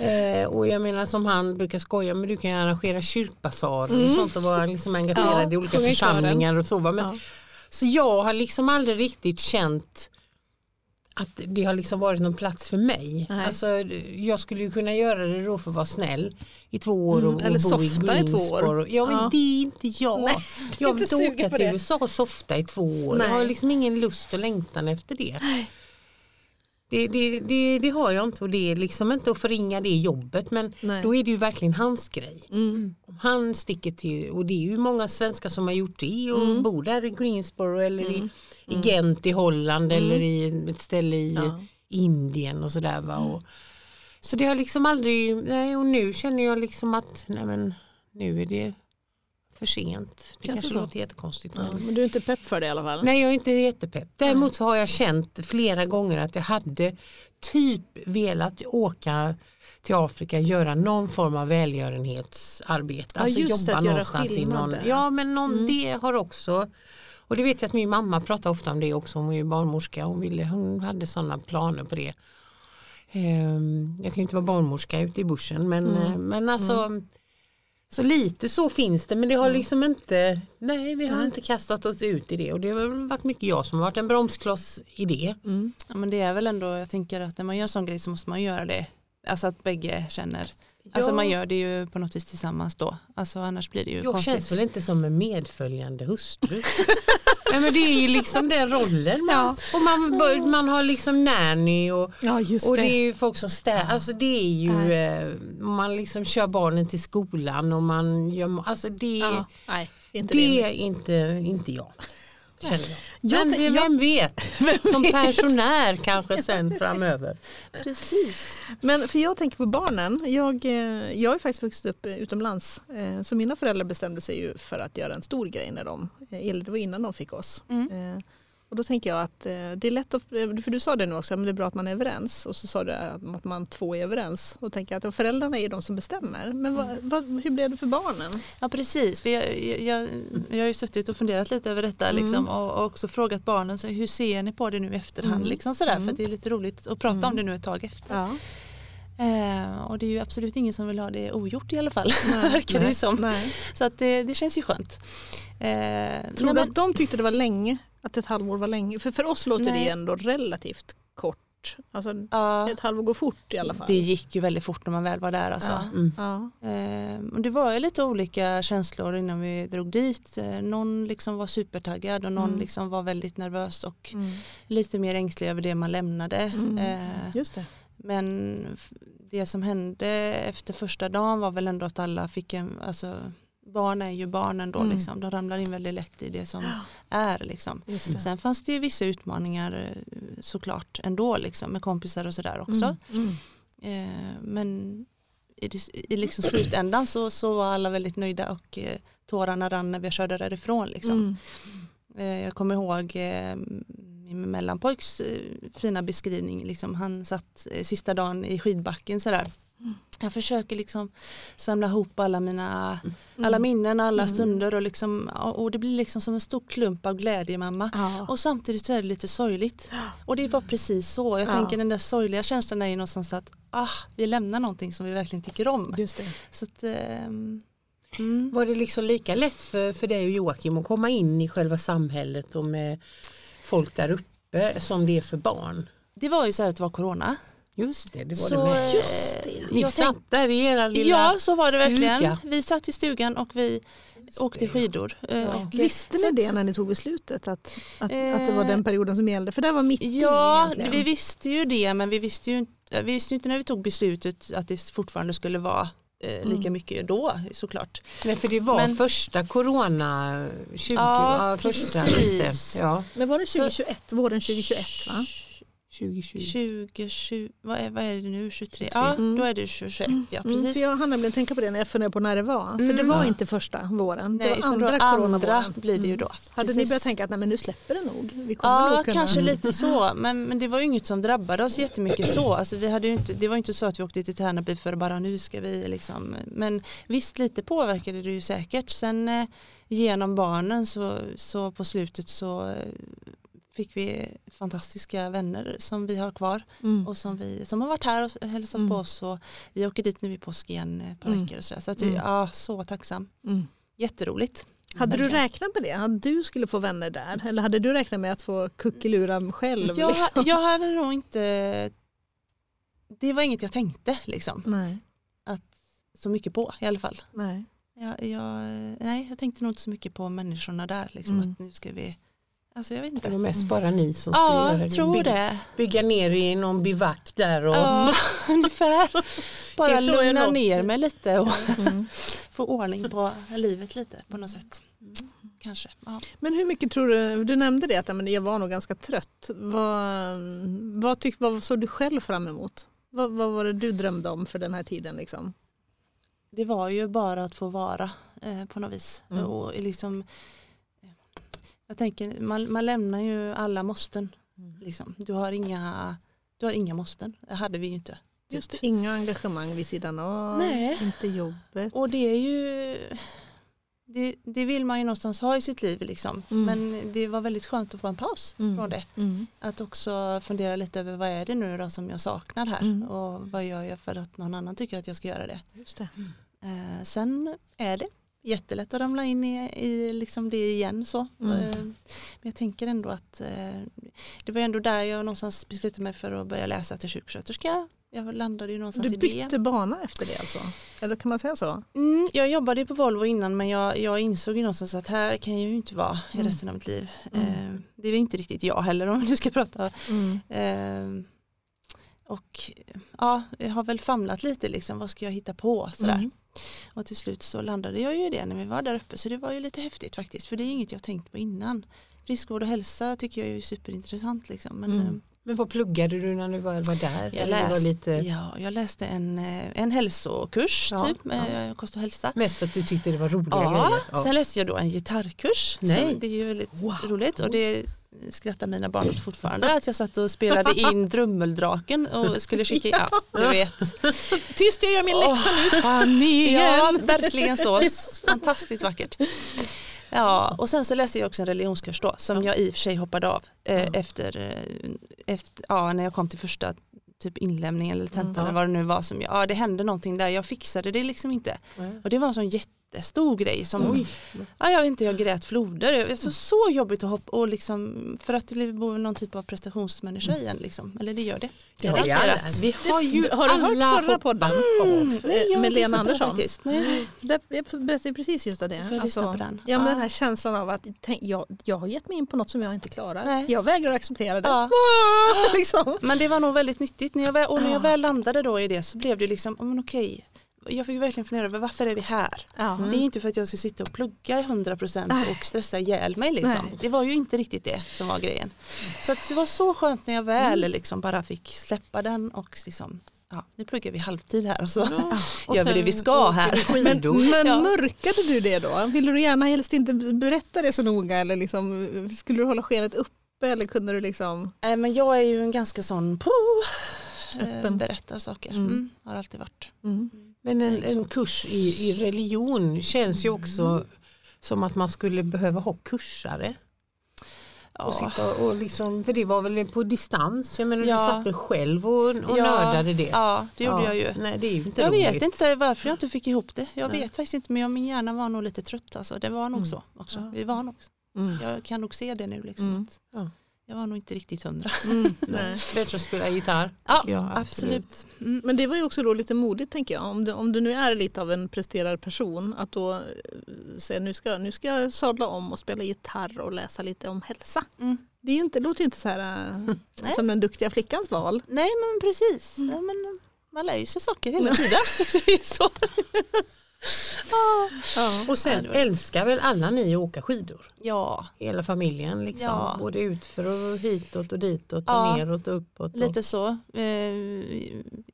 eh, och jag menar som han brukar skoja, men du kan ju arrangera kyrkbasarer och sånt och vara liksom engagerad
Mm. Ja,
i olika
i
församlingar och så. Men,
Ja.
Så jag har liksom aldrig riktigt känt att det har liksom varit någon plats för mig.
Nej.
Alltså, jag skulle ju kunna göra det då för att vara snäll i två år
Mm,
och, och
eller
bo
softa i två år.
Greensboro. Ja men
Ja.
det är inte jag.
Nej, <laughs>
jag vill inte åka till
det.
USA och softa i två år.
Nej.
Jag har liksom ingen lust och längtan efter det. Det, det, det, det har jag inte och det är liksom inte att förringa det jobbet men
Nej.
då är det ju verkligen hans grej.
Mm.
Han sticker till, och det är ju många svenskar som har gjort det och
Mm.
bor där i Greensboro eller i, i Gent i Holland eller i ett ställe i
Mm. Ja.
Indien och sådär. Va? Och, så det har liksom aldrig, nej och nu känner jag liksom att nej men nu är det för sent. Det kanske
så?
låter jättekonstigt.
Ja,
Men,
men du är inte pepp för det i alla fall?
nej jag är inte jättepepp. Däremot så har jag känt flera gånger att jag hade typ velat åka till Afrika göra någon form av välgörenhetsarbete.
Ja,
alltså jobba
göra
någonstans i
skillnad
någon. Ja men någon,
Mm.
det har också och det vet jag att min mamma pratar ofta om det också, hon är ju barnmorska, hon, ville, hon hade sådana planer på det. Ehm, jag kan ju inte vara barnmorska ute i bussen men,
Mm.
eh, men alltså så lite så finns det men det har liksom inte, nej vi har inte kastat oss ut i det och det har varit mycket jag som har varit en bromskloss i det.
Mm.
Ja, men det är väl ändå, jag tänker att när man gör sån grej så måste man göra det. Alltså att bägge känner. Alltså man gör det ju på något vis tillsammans då. Alltså annars blir det ju
Jag
konstigt.
känns väl inte som en medföljande hustru. <laughs> Nej, men det är ju liksom den rollen. Man,
Ja.
och man, man har liksom nanny och,
Ja just
och
det.
det är ju folk som städar. Alltså det är ju, eh, man liksom kör barnen till skolan och man gör, alltså det,
ja. Nej, det
det
det.
är inte, inte jag. Känner jag. Men
tän- <laughs>
vem vet, som pensionär kanske sen framöver. <laughs>
Precis.
Men för jag tänker på barnen. Jag, eh, jag är faktiskt vuxit upp eh, utomlands. Eh, Så mina föräldrar bestämde sig ju för att göra en stor grej när de, eller det var innan de fick oss.
Mm.
Och då tänker jag att eh, det är lätt att, eh, för du sa det nu också, men det är bra att man är överens. Och så sa du att man två är överens. Och tänker att föräldrarna är ju de som bestämmer. Men vad, vad, hur blev det för barnen?
Ja precis, för jag, jag, jag, har ju suttit och funderat lite över detta
Mm.
liksom, och, och också frågat barnen så hur ser ni på det nu i efterhand.
Mm.
Liksom sådär,
Mm.
För det är lite roligt att prata
Mm.
om det nu ett tag efter.
Ja.
Eh, och det är ju absolut ingen som vill ha det ogjort i alla fall. <laughs>
Nej,
verkar det
nej,
ju som.
Nej.
Så att det, det känns ju skönt. Eh,
Tror du
men-
att de tyckte det var länge? Att ett halvår var länge? För för oss låter
Nej.
det ändå relativt kort. Alltså
ja,
ett halvår går fort i alla fall.
det gick ju väldigt fort när man väl var där. Alltså.
ja.
Mm.
Ja.
Eh, det var ju lite olika känslor innan vi drog dit. Eh, någon liksom var supertaggad och någon
Mm.
liksom var väldigt nervös och
Mm.
lite mer ängslig över det man lämnade.
Mm.
Eh,
Just det.
men det som hände efter första dagen var väl ändå att alla fick en, alltså barn är ju barnen då
Mm.
liksom, de ramlar in väldigt lätt i det som är liksom. Sen fanns det ju vissa utmaningar eh, såklart ändå liksom med kompisar och sådär också.
Mm.
Eh, men i, i liksom slutändan så, så var alla väldigt nöjda och eh, tårarna rann när vi körde därifrån. Liksom.
Mm.
Eh, jag kommer ihåg eh, min mellanpojks eh, fina beskrivning. Liksom, han satt sista dagen i skidbacken sådär. Jag försöker liksom samla ihop alla mina
Mm.
alla minnen, alla
Mm.
stunder och, liksom, och det blir liksom som en stor klump av glädje mamma.
Ja.
Och samtidigt så är det lite sorgligt. <gasps> Och det var precis så. Jag
Ja.
tänker den där sorgliga känslan är ju någonstans att ah, vi lämnar någonting som vi verkligen tycker om.
Just det.
Så att, ehm, mm.
Var det liksom lika lätt för, för dig och Joakim att komma in i själva samhället och med folk där uppe som det är för barn?
Det var ju så här att det var corona.
Just det, det var
Så,
det med.
eh,
Just det.
Ni
jag
satt där i era lilla...
Ja, så var det verkligen.
stuga.
Vi satt i stugan och vi åkte skidor. Eh,
Ja.
och-
Visste
så
ni det när ni tog beslutet att, att, att det var
Eh,
den perioden som gällde? För det var mitt i
Ja,
egentligen.
vi visste ju det men vi visste ju, inte, vi visste ju inte när vi tog beslutet att det fortfarande skulle vara eh, lika
Mm.
mycket då såklart.
Nej, för det var
Men-
första corona 20.
Ja,
Ja, första,
precis.
Ja,
Men var det
Så-
2021? Våren 2021 va?
2020.
2020, vad är, vad är det nu, 23? Ja,
Mm.
då är det 2021, ja
Mm,
precis.
för jag hann nämligen tänka på det när jag funderade på när det var. För
Mm.
det var
Ja.
inte första våren,
Nej,
det var andra
då andra
coronavåren.
blir det ju då.
Mm. Hade ni
Precis.
börjat tänka att nej, men nu släpper det nog? Vi kommer
Ja,
nog kunna...
kanske <laughs> lite så. Men, men det var ju inget som drabbade oss jättemycket så. Alltså, vi hade ju inte, det var inte så att vi åkte till Tärnaby för bara nu ska vi liksom. Men visst lite påverkade det ju säkert. Sen eh, genom barnen så, så på slutet så eh, fick vi fantastiska vänner som vi har kvar
Mm.
och som, vi, som har varit här och hälsat
Mm.
på oss och vi åker dit nu i påsk igen ett par
Mm.
veckor och sådär. Så att vi,
Mm.
ja, så tacksam.
Mm.
Jätteroligt.
Hade du räknat med det? Att du skulle få vänner där? Eller hade du räknat med att få kuckelura själv?
Jag,
liksom?
jag hade nog inte, det var inget jag tänkte liksom.
Nej,
så mycket på i alla fall.
nej.
Jag, jag, nej, jag tänkte nog inte så mycket på människorna där. Liksom,
Mm.
att nu ska vi, alltså jag vet
Det
inte.
var mest bara ni som skulle
Ja,
göra det.
tror
bygga,
det.
bygga ner i någon bivack där och
Ja, <laughs> ungefär. Bara
Det
lugna ner mig lite och
Mm. <laughs>
få ordning på livet lite på något sätt. Kanske. Ja.
Men hur mycket tror du, du nämnde det att jag var nog ganska trött. Vad, vad, tyck, vad såg du själv fram emot? Vad, vad var det du drömde om för den här tiden? Liksom?
Det var ju bara att få vara eh, på något vis.
Mm.
Och liksom, jag tänker, man, man lämnar ju alla måsten. Liksom. Du, har inga, du har inga måsten, det hade vi ju inte.
Just det, inga engagemang vid sidan av,
Nej.
inte jobbet.
Och det är ju det, det vill man ju någonstans ha i sitt liv liksom.
Mm.
Men det var väldigt skönt att få en paus
Mm.
från det.
Mm.
Att också fundera lite över vad är det nu då som jag saknar här
Mm.
och vad gör jag för att någon annan tycker att jag ska göra det.
Just det.
Eh, sen är det jättelätt att ramla in i, i liksom det igen så.
Mm.
Eh, men jag tänker ändå att eh, det var ändå där jag någonstans beslutade mig för att börja läsa till sjuksköterska. Jag landade ju någonstans
Du
i det.
bytte bana efter det alltså? Eller kan man säga så?
Mm, jag jobbade ju på Volvo innan men jag, jag insåg ju någonstans att här kan jag ju inte vara i
Mm.
resten av mitt liv.
Mm.
Eh, det är inte riktigt jag heller om <laughs> nu ska prata.
Mm.
Och ja, jag har väl famlat lite liksom, vad ska jag hitta på sådär. Och till slut så landade jag ju i det när vi var där uppe så det var ju lite häftigt faktiskt för det är inget jag tänkt på innan. Friskvård och hälsa tycker jag är superintressant liksom. Men,
Mm.
eh,
Men vad pluggade du när du var där?
Jag
det var lite,
Ja, jag läste en, eh, en hälsokurs
Ja,
typ med kost och hälsa.
Mest för att du tyckte det var roliga
Ja,
grejer?
sen läste jag då en gitarrkurs.
Nej.
Så det är ju väldigt
Wow.
roligt och det skrattar mina barn åt fortfarande att jag satt och spelade in <laughs> Drummeldraken och skulle skicka, ja du vet.
Tyst, jag gör min läxa nu. Spanien!
Ja, verkligen så. Fantastiskt vackert. Ja, och sen så läste jag också en religionskurs då som jag i och för sig hoppade av eh, efter, eh, efter, ja, när jag kom till första typ inlämning eller tentan
Mm.
eller vad det nu var som jag, ja det hände någonting där, jag fixade det liksom inte.
Ja.
Och det var en sån jättestor grej som,
Oj.
ja, jag vet inte, jag grät floder. Det var så, så jobbigt att hoppa och liksom, för att det bor någon typ av prestationsmänniska igen liksom, eller det gör det.
Det har vi alla. Vi har ju
Har du
alla
hört förra podden?
Mm, nej, jag har
med Lena Andersson?
faktiskt. Nej.
Det, jag berättade precis just det.
Lyssna på den?
Ja, men
Ja.
den här känslan av att tänk, jag, jag har gett mig in på något som jag inte klarar.
Nej.
Jag vägrar acceptera det.
Ja. <laughs>
Liksom.
Men det var nog väldigt nyttigt. När jag väl, och när jag
Ja.
väl landade då i det så blev det liksom, men okej. Jag fick verkligen fundera över varför är vi här?
Ja.
Det är inte för att jag ska sitta och plugga i 100%
Nej.
och stressa ihjäl mig. Liksom.
Nej.
Det var ju inte riktigt det som var grejen. Så att det var så skönt när jag väl liksom bara fick släppa den och liksom, ja, nu pluggar vi halvtid här och så
Och
gör vi det vi ska här.
skidor.
Men <laughs>
Ja.
mörkade du det då? Ville du gärna helst inte berätta det så noga eller liksom, skulle du hålla skenet uppe eller kunde du liksom?
Nej, men jag är ju en ganska sån po, eh,
Öppen.
berättar saker.
Mm.
Mm, har alltid varit.
Men en, en kurs i, i religion känns ju också som att man skulle behöva ha kursare. Och sitta och liksom, för det var väl på distans, jag menar
Ja.
du satt väl själv och, och
Ja.
nördade det.
Ja, det gjorde
Ja.
jag ju.
Nej det är ju inte
Jag
roligt.
vet inte varför jag inte fick ihop det. Jag
Nej.
vet faktiskt inte men jag, min hjärna var nog lite trött. Alltså. Det var nog
Mm.
så också. Vi var nog,
Mm.
jag kan nog se det nu. Liksom,
Mm.
Jag var nog inte riktigt hundra.
Mm. <laughs>
Bättre att spela gitarr.
Ja,
jag,
absolut. Mm.
Men det var ju också då lite modigt tänker jag. Om du, om du nu är lite av en presterad person att då eh, säga nu ska, nu ska jag sadla om och spela gitarr och läsa lite om hälsa.
Mm.
Det är ju inte, det låter ju inte så här <laughs> äh, som den duktiga flickans val.
Nej men precis,
Mm.
Nej, men man lär ju sig saker hela tiden. <laughs>
Ja.
Och sen
Ja,
älskar väl alla ni att åka skidor?
Ja,
Hela familjen liksom.
Ja.
Både utför och hitåt och ditåt
Ja.
och neråt och uppåt. Och...
lite så. Eh,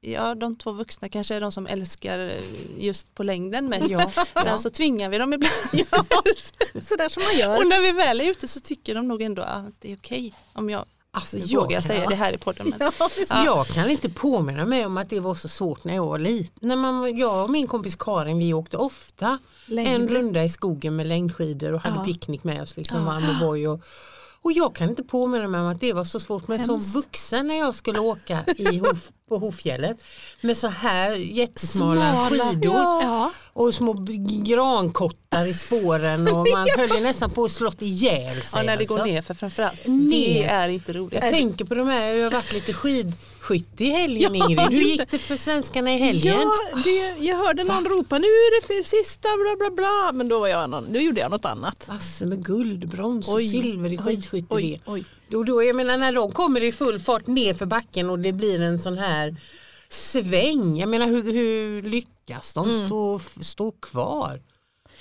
Ja, de två vuxna kanske är de som älskar just på längden mest.
Ja, <laughs>
Sen
ja.
så tvingar vi dem ibland. <laughs> <laughs>
Sådär som man gör.
Och när vi väl är ute så tycker de nog ändå att det är okej om jag
Alltså,
nu
jag
vågar
kan-
säga det här i podden. Men, <laughs>
Ja.
Jag kan inte påminna mig om att det var så svårt när jag var liten. När man, jag och min kompis Karin vi åkte ofta en runda i skogen med längdskidor och hade
Ja.
picknick med oss, liksom
Ja.
och, och jag kan inte påminna mig om att det var så svårt men som
Hemskt.
vuxen när jag skulle åka i Hof, på Hoffjället med så här jättesmala
Smala,
skidor
Ja.
och små grankottar i spåren och <laughs> man höll ju nästan på att slått ihjäl sig.
ja, när det går
alltså.
ner för framförallt. Det är inte roligt.
Jag tänker på de här, jag har varit lite skidskytte i helgen Ingrid. Hur gick det för svenskarna i helgen?
Ja, det, jag hörde någon ropa nu är det för sista bla bla bla. Men då, var jag någon, då gjorde jag något annat.
Massor med guld, brons och silver i skidskytte. Då, då, jag menar när de kommer i full fart ner för backen och det blir en sån här sväng. Jag menar hur, hur lyckas de
Mm.
stå, stå kvar?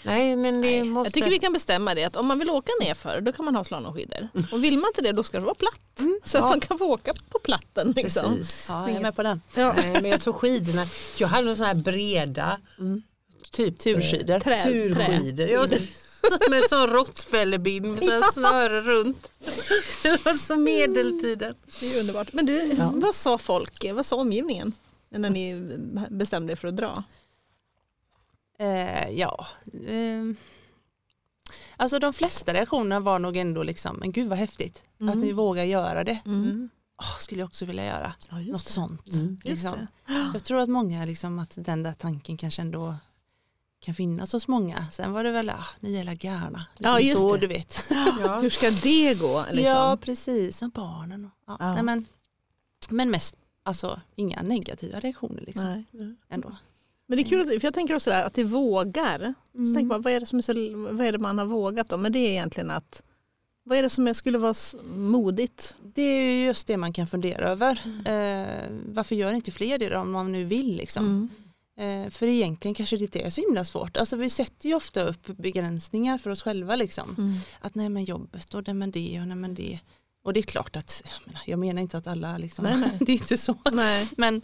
Nej men det måste...
Jag tycker vi kan bestämma det att om man vill åka nerför då kan man ha slalomskidor. Och vill man inte det då ska det vara platt. Så att
Ja.
man kan få åka på platten. Liksom.
Precis.
Ja, jag är med på den.
Ja.
Nej, men jag tror skidorna, jag hade såna här breda typ
Turskidor.
Trä, trä.
turskidor. Ja, med sån råttfällebind med sån <laughs> snöre runt. Det var så medeltiden.
Det är underbart. Men du, vad sa folk, vad sa omgivningen när ni bestämde er för att dra?
Eh, ja. Eh, alltså de flesta reaktionerna var nog ändå liksom, men gud vad häftigt
Mm.
att ni vågar göra det.
Mm.
Åh, skulle jag också vilja göra
Ja, just
något
det.
sånt.
Mm.
Liksom. Jag tror att många, liksom, att den där tanken kanske ändå kan finnas hos många. Sen var det väl, ah, ni är la gärna.
Ja, just
så
det.
du vet.
Ja. <laughs>
Hur ska det gå? Liksom?
Ja, precis. Som barnen. Och, ja.
Ja.
Nej, men, men mest, alltså inga negativa reaktioner liksom,
Nej.
ändå.
Men det är kul, att- för jag tänker också där att det vågar. Så
Mm.
tänker man, vad är, det som är så, vad är det man har vågat då? Men det är egentligen att vad är det som är, skulle vara modigt?
Det är ju just det man kan fundera över. Eh, varför gör inte fler det då, om man nu vill? Liksom?
Mm.
Eh, för egentligen kanske det inte är så himla svårt. Alltså, vi sätter ju ofta upp begränsningar för oss själva. Liksom.
Mm.
Att nej men jobbet och nej men det och nej men det. Och det är klart att, jag menar, jag menar inte att alla liksom,
Nej, nej. <laughs>
det är inte så.
Nej.
Men,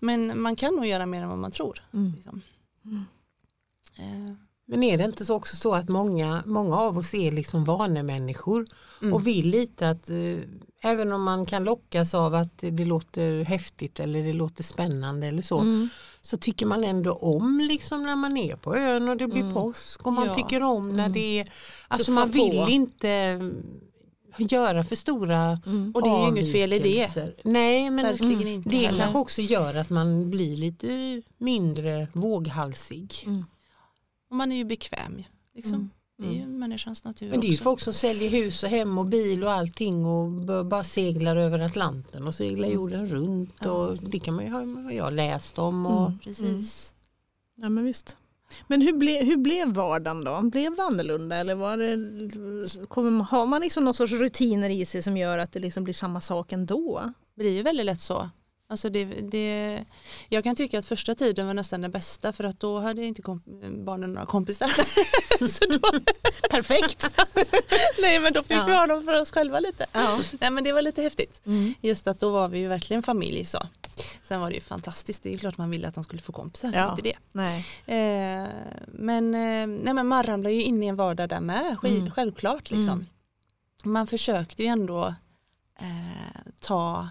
men man kan nog göra mer än vad man tror.
Mm.
Liksom.
Mm.
Eh,
Men är det inte så också så att många, många av oss är liksom vanemänniskor
mm.
och vill lite att eh, även om man kan lockas av att det låter häftigt eller det låter spännande eller så
Mm.
så tycker man ändå om liksom när man är på ön och det blir
Mm.
påsk och man
Ja.
tycker om när
Mm.
det är alltså
Tuffa
man vill
på.
inte göra för stora
Mm.
Och det är ju inget fel i det.
Nej men
mm,
inte
det
heller.
kanske också gör att man blir lite mindre våghalsig.
Mm.
Och man är ju bekväm. Liksom.
Mm.
Det är ju människans natur
Men det är ju
också.
folk som säljer hus och hem och bil och allting och bara seglar över Atlanten och seglar jorden runt. Och det kan man ju ha jag läst om. Och,
Mm.
Precis.
Ja men visst. Men hur, ble, hur blev vardagen då? Blev det annorlunda eller var det, kommer, har man liksom någon sorts rutiner i sig som gör att det liksom blir samma sak ändå?
Det blir ju väldigt lätt så. Alltså det, det, jag kan tycka att första tiden var nästan den bästa för att då hade inte barnen några kompisar. <laughs> då, <laughs>
Perfekt! <laughs>
nej men då fick
Ja.
vi ha dem för oss själva lite.
ja.
Nej men det var lite häftigt.
Mm.
Just att då var vi ju verkligen familj så. Sen var det ju fantastiskt, det är ju klart man ville att de skulle få kompisar.
Ja.
Inte det.
Nej.
Eh, men, eh, nej, men man ramlar ju in i en vardag där med,
Mm.
självklart. Liksom.
Mm.
Man försökte ju ändå eh, ta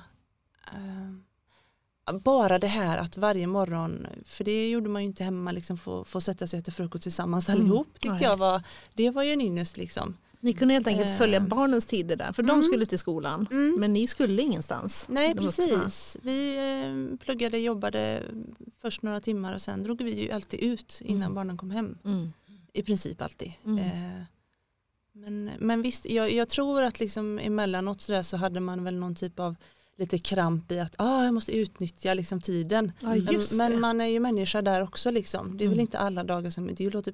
eh, bara det här att varje morgon, för det gjorde man ju inte hemma, liksom få, få sätta sig och äta frukost tillsammans
Mm.
allihop. Tyckte
Nej.
jag var, det var ju en ynnest liksom.
Ni kunde helt enkelt
Eh.
följa barnens tider där för de
Mm.
skulle till skolan.
Mm.
Men ni skulle ingenstans.
Nej
de vuxna.
precis, vi eh, pluggade, jobbade först några timmar och sen drog vi ju alltid ut innan
Mm.
barnen kom hem.
Mm.
I princip alltid.
Mm.
Eh, Men, men visst, jag, jag tror att liksom emellanåt så, så hade man väl någon typ av lite kramp i att ah, jag måste utnyttja liksom tiden.
Ja,
men, men man är ju människa där också liksom. Det är väl
Mm.
inte alla dagar som, det låter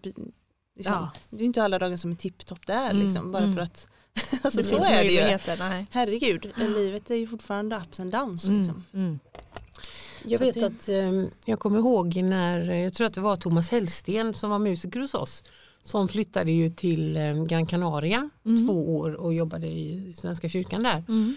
liksom,
Ja.
det är ju inte alla dagar som är tipptopp där
Mm,
liksom, bara
mm.
för att <laughs> alltså,
det
så
finns
är det ju.
Nej.
Herregud, livet är ju fortfarande ups and downs. Liksom.
Mm. Mm.
Jag
Så
vet
det-
att eh, jag kommer ihåg när, jag tror att det var Thomas Hellsten som var musiker hos oss. Som flyttade ju till eh, Gran Canaria
Mm.
två år och jobbade i Svenska kyrkan där.
Mm.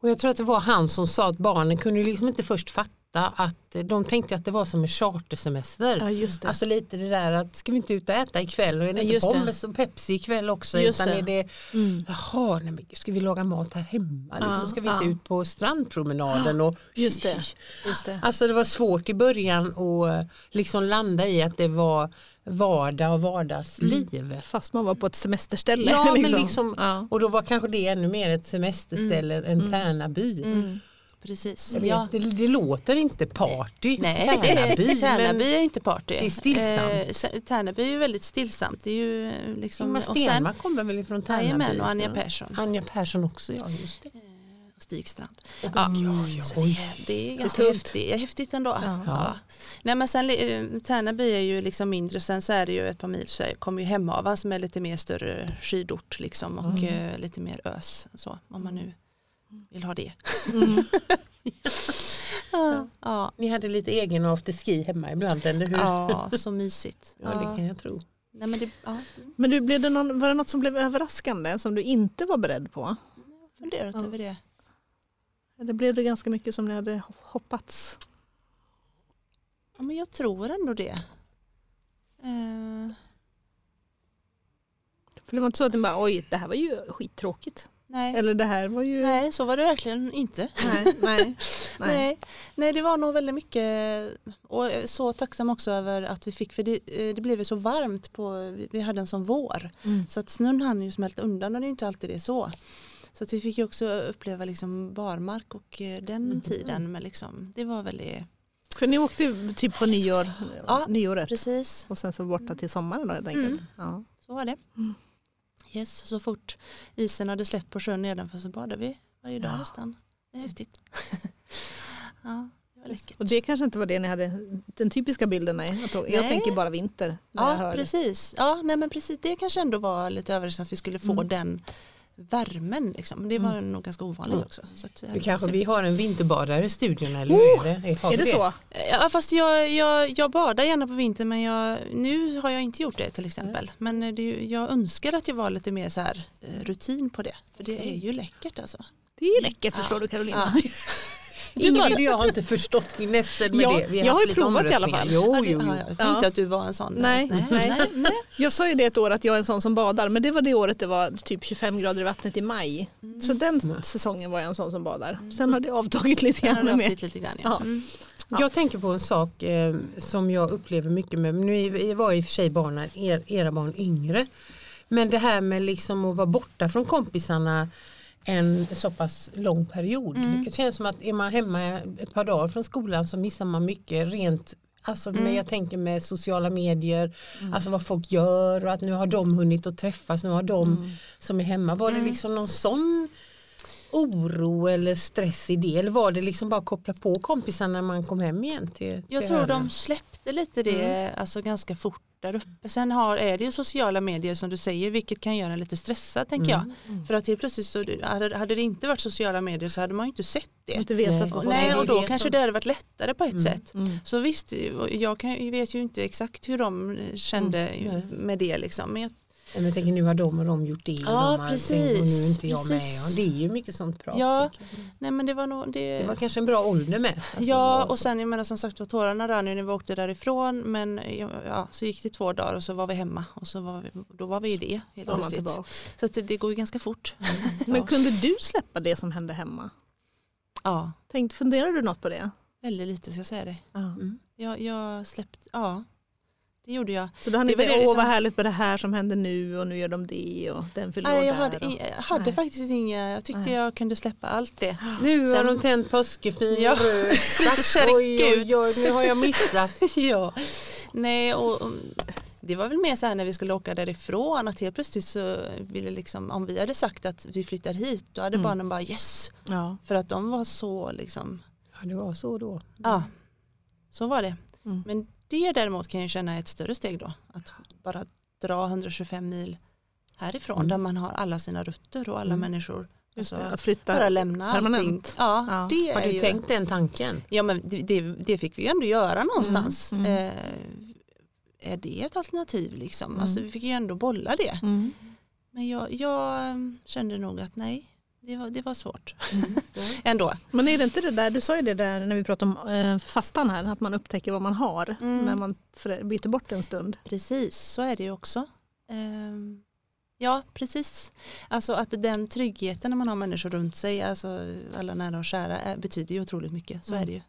Och jag tror att det var han som sa att barnen kunde liksom inte först fatta att eh, de tänkte att det var som en chartersemester.
Ja.
Alltså lite det där att ska vi inte ut och äta ikväll och är det
Ja,
inte pommes och Pepsi ikväll också
Just
utan
det.
är det
Mm.
jaha, nej, men ska vi laga mat här hemma liksom?
Ja,
ska vi inte
ja.
ut på strandpromenaden och <gasps>
Just det. Just det.
Alltså det var svårt i början att eh, liksom landa i att det var vardag och vardagsliv.
Fast man var på ett semesterställe.
Ja, men liksom-
ja.
Och då var kanske det ännu mer ett semesterställe än Tärnaby.
Mm. Precis.
Vet,
Ja.
det, det låter inte party.
Nej,
Tärnaby, <laughs>
Tärnaby, är inte party.
det är stillsamt.
Eh, Tärnaby är ju väldigt stillsamt. Det är ju eh, liksom,
Ingemar Stenmark kommer väl ifrån Tärnaby?
Jajamän, och Anja
Ja.
Persson
Anja Persson också, ja just det.
och Stig Strand.
Ja,
det, är, det är ganska
tungt.
häftigt, det är häftigt ändå.
Ja.
Nej, men sen, eh, Tärnaby är ju liksom mindre, sen så är det ju ett par mil så kommer ju Hemavan som är lite mer större skidort liksom och eh, lite mer ös så om man nu vill ha det.
Mm.
Ja, ja.
Ni hade lite egen afterski hemma ibland, eller hur?
ja så mysigt. <laughs>
Ja, det kan jag tro.
Nej, men det, ja,
Men du, blev det någon, var det något som blev överraskande som du inte var beredd på?
funderat
Ja.
över det.
Eller blev det ganska mycket som ni hade hoppats?
Ja, men jag tror ändå det. Eh,
För det var inte så att ni bara oj det här var ju skittråkigt.
Nej.
Eller det här var ju...
nej, så var det verkligen inte.
nej, nej, <laughs> nej.
Nej. Nej, det var nog väldigt mycket och så tacksam också över att vi fick för det, eh, det blev ju så varmt på, vi- hade en sån vår
Mm.
så att snön hann ju smälta undan och det är inte alltid det är så. Så att vi fick ju också uppleva liksom barmark och eh, den
Mhm.
tiden men liksom det var väldigt
För ni åkte typ på nyår,
Ja,
nyåret
precis
och sen så borta till sommaren då helt enkelt.
Mm.
Ja.
så var det. Yes, så fort isen hade släppt på sjön nedanför så badade vi varje dag
Ja.
nästan. Det är häftigt. <laughs> ja, det.
Och det kanske inte var det ni hade, den typiska bilden nej. Jag,
Nej.
tänker bara vinter.
Ja, precis. Ja, nej, men precis. Det kanske ändå var lite överraskande att vi skulle få
Mm.
den värmen. Liksom. Det var nog ganska ovanligt
Mm.
också. Så att vi
kanske vi har en vinterbadare i studion eller hur är det?
Är
vi
det så?
Ja, fast jag, jag, jag badar gärna på vintern men jag, nu har jag inte gjort det till exempel. Men det, är jag önskar att jag var lite mer så här, eh, rutin på det. För det är ju läckert alltså.
Det är läckert förstår du Carolina.
Ja. <laughs>
Ingrid och jag har inte förstått finessen med
Ja,
det. Vi
jag har ju provat i alla fall.
Jo,
Ja,
jo,
ja,
jo.
jag tänkte
Ja.
att du var en sån.
Nej,
nej,
nej.
nej.
Jag sa ju det ett år att jag är en sån som badar men det var det året det var typ 25 grader i vattnet i maj.
Mm.
Så den säsongen var jag en sån som badar. Sen har det avtagit lite
har
grann med.
lite, grann.
Ja.
Ja. Mm.
Jag tänker på en sak eh, som jag upplever mycket med, nu är- var i och för sig barnen, er, era barn yngre, men det här med liksom att vara borta från kompisarna en så pass lång period.
Mm.
Det känns som att är man hemma ett par dagar från skolan så missar man mycket rent Alltså
Mm.
men jag tänker med sociala medier, alltså vad folk gör och att nu har de hunnit att träffas, nu har de
Mm.
som är hemma. Var det
Mm.
liksom någon sån oro eller stress i det? Eller var det liksom bara att koppla på kompisarna när man kom hem igen? Till,
Jag
till
tror
öarna?
de släppte lite det alltså ganska fort där uppe. Sen har, är det ju sociala medier som du säger vilket kan göra en lite stressad tänker jag. För att helt plötsligt så hade, hade det inte varit sociala medier så hade man ju inte sett det.
Inte vetat
Nej. Nej,
och då
det
kanske
som-
det hade varit lättare på ett
Mm.
sätt.
Mm.
Så visst, jag, kan, jag vet ju inte exakt hur de kände
Mm,
med det liksom. Men jag,
Ja, men jag tänker nu har de och de gjort det och
Ja,
de har
precis,
tänkt, och nu är inte jag med.
precis.
Och det är ju mycket sånt prat.
Ja, nej men det var nog det.
Det var kanske en bra ålder med. Alltså,
ja och sen jag menar som sagt var tårarna rann ju när vi åkte därifrån men ja, så gick det två dagar och så var vi hemma och så var vi, då var vi i det helt plötsligt. Så att det, det går ju ganska fort.
Men
Ja.
kunde du släppa det som hände hemma?
Ja,
Tänkt, funderar du något på det?
väldigt lite ska jag säga det.
Ja.
Mm.
Jag, jag släppte, ja det gjorde jag.
Så då hann
det
åh
liksom-
vad härligt med det här som händer nu och nu gör de det och den fyller
Nej, jag hade,
och...
jag hade
Nej.
faktiskt inga, jag tyckte
Nej.
jag kunde släppa allt det.
Nu har
Sen-
de tänt påskefin
Ja,
och <laughs>
ut.
oj, nu har jag missat. <laughs>
ja, nej och och det var väl mer så här när vi skulle åka därifrån att helt plötsligt så ville liksom om vi hade sagt att vi flyttar hit då hade
Mm.
barnen bara yes
Ja.
för att de var så liksom
Ja, det var så då.
ja så var det.
Mm.
Men det däremot kan jag känna är ett större steg då att bara dra 125 mil härifrån
Mm.
där man har alla sina rutter och alla
Mm.
människor. Alltså,
det, att flytta.
bara lämna
permanent.
Ja,
Ja.
Det
Har du
ju,
tänkt den tanken?
Ja men det, det, det fick vi ju ändå göra någonstans.
Mm.
Eh, är det ett alternativ liksom?
Mm.
Alltså vi fick ju ändå bolla det.
Mm.
Men jag, jag kände nog att nej, det var, det var svårt.
Mm. <laughs>
ändå.
Men är det inte det där, du sa ju det där när vi pratade om eh, fastan här, att man upptäcker vad man har
Mm.
när man byter bort en stund.
Precis, så är det ju också. Ehm, ja, precis. Alltså att den tryggheten när man har människor runt sig, alltså alla nära och kära, är, betyder ju otroligt mycket. Så
Mm.
är det ju.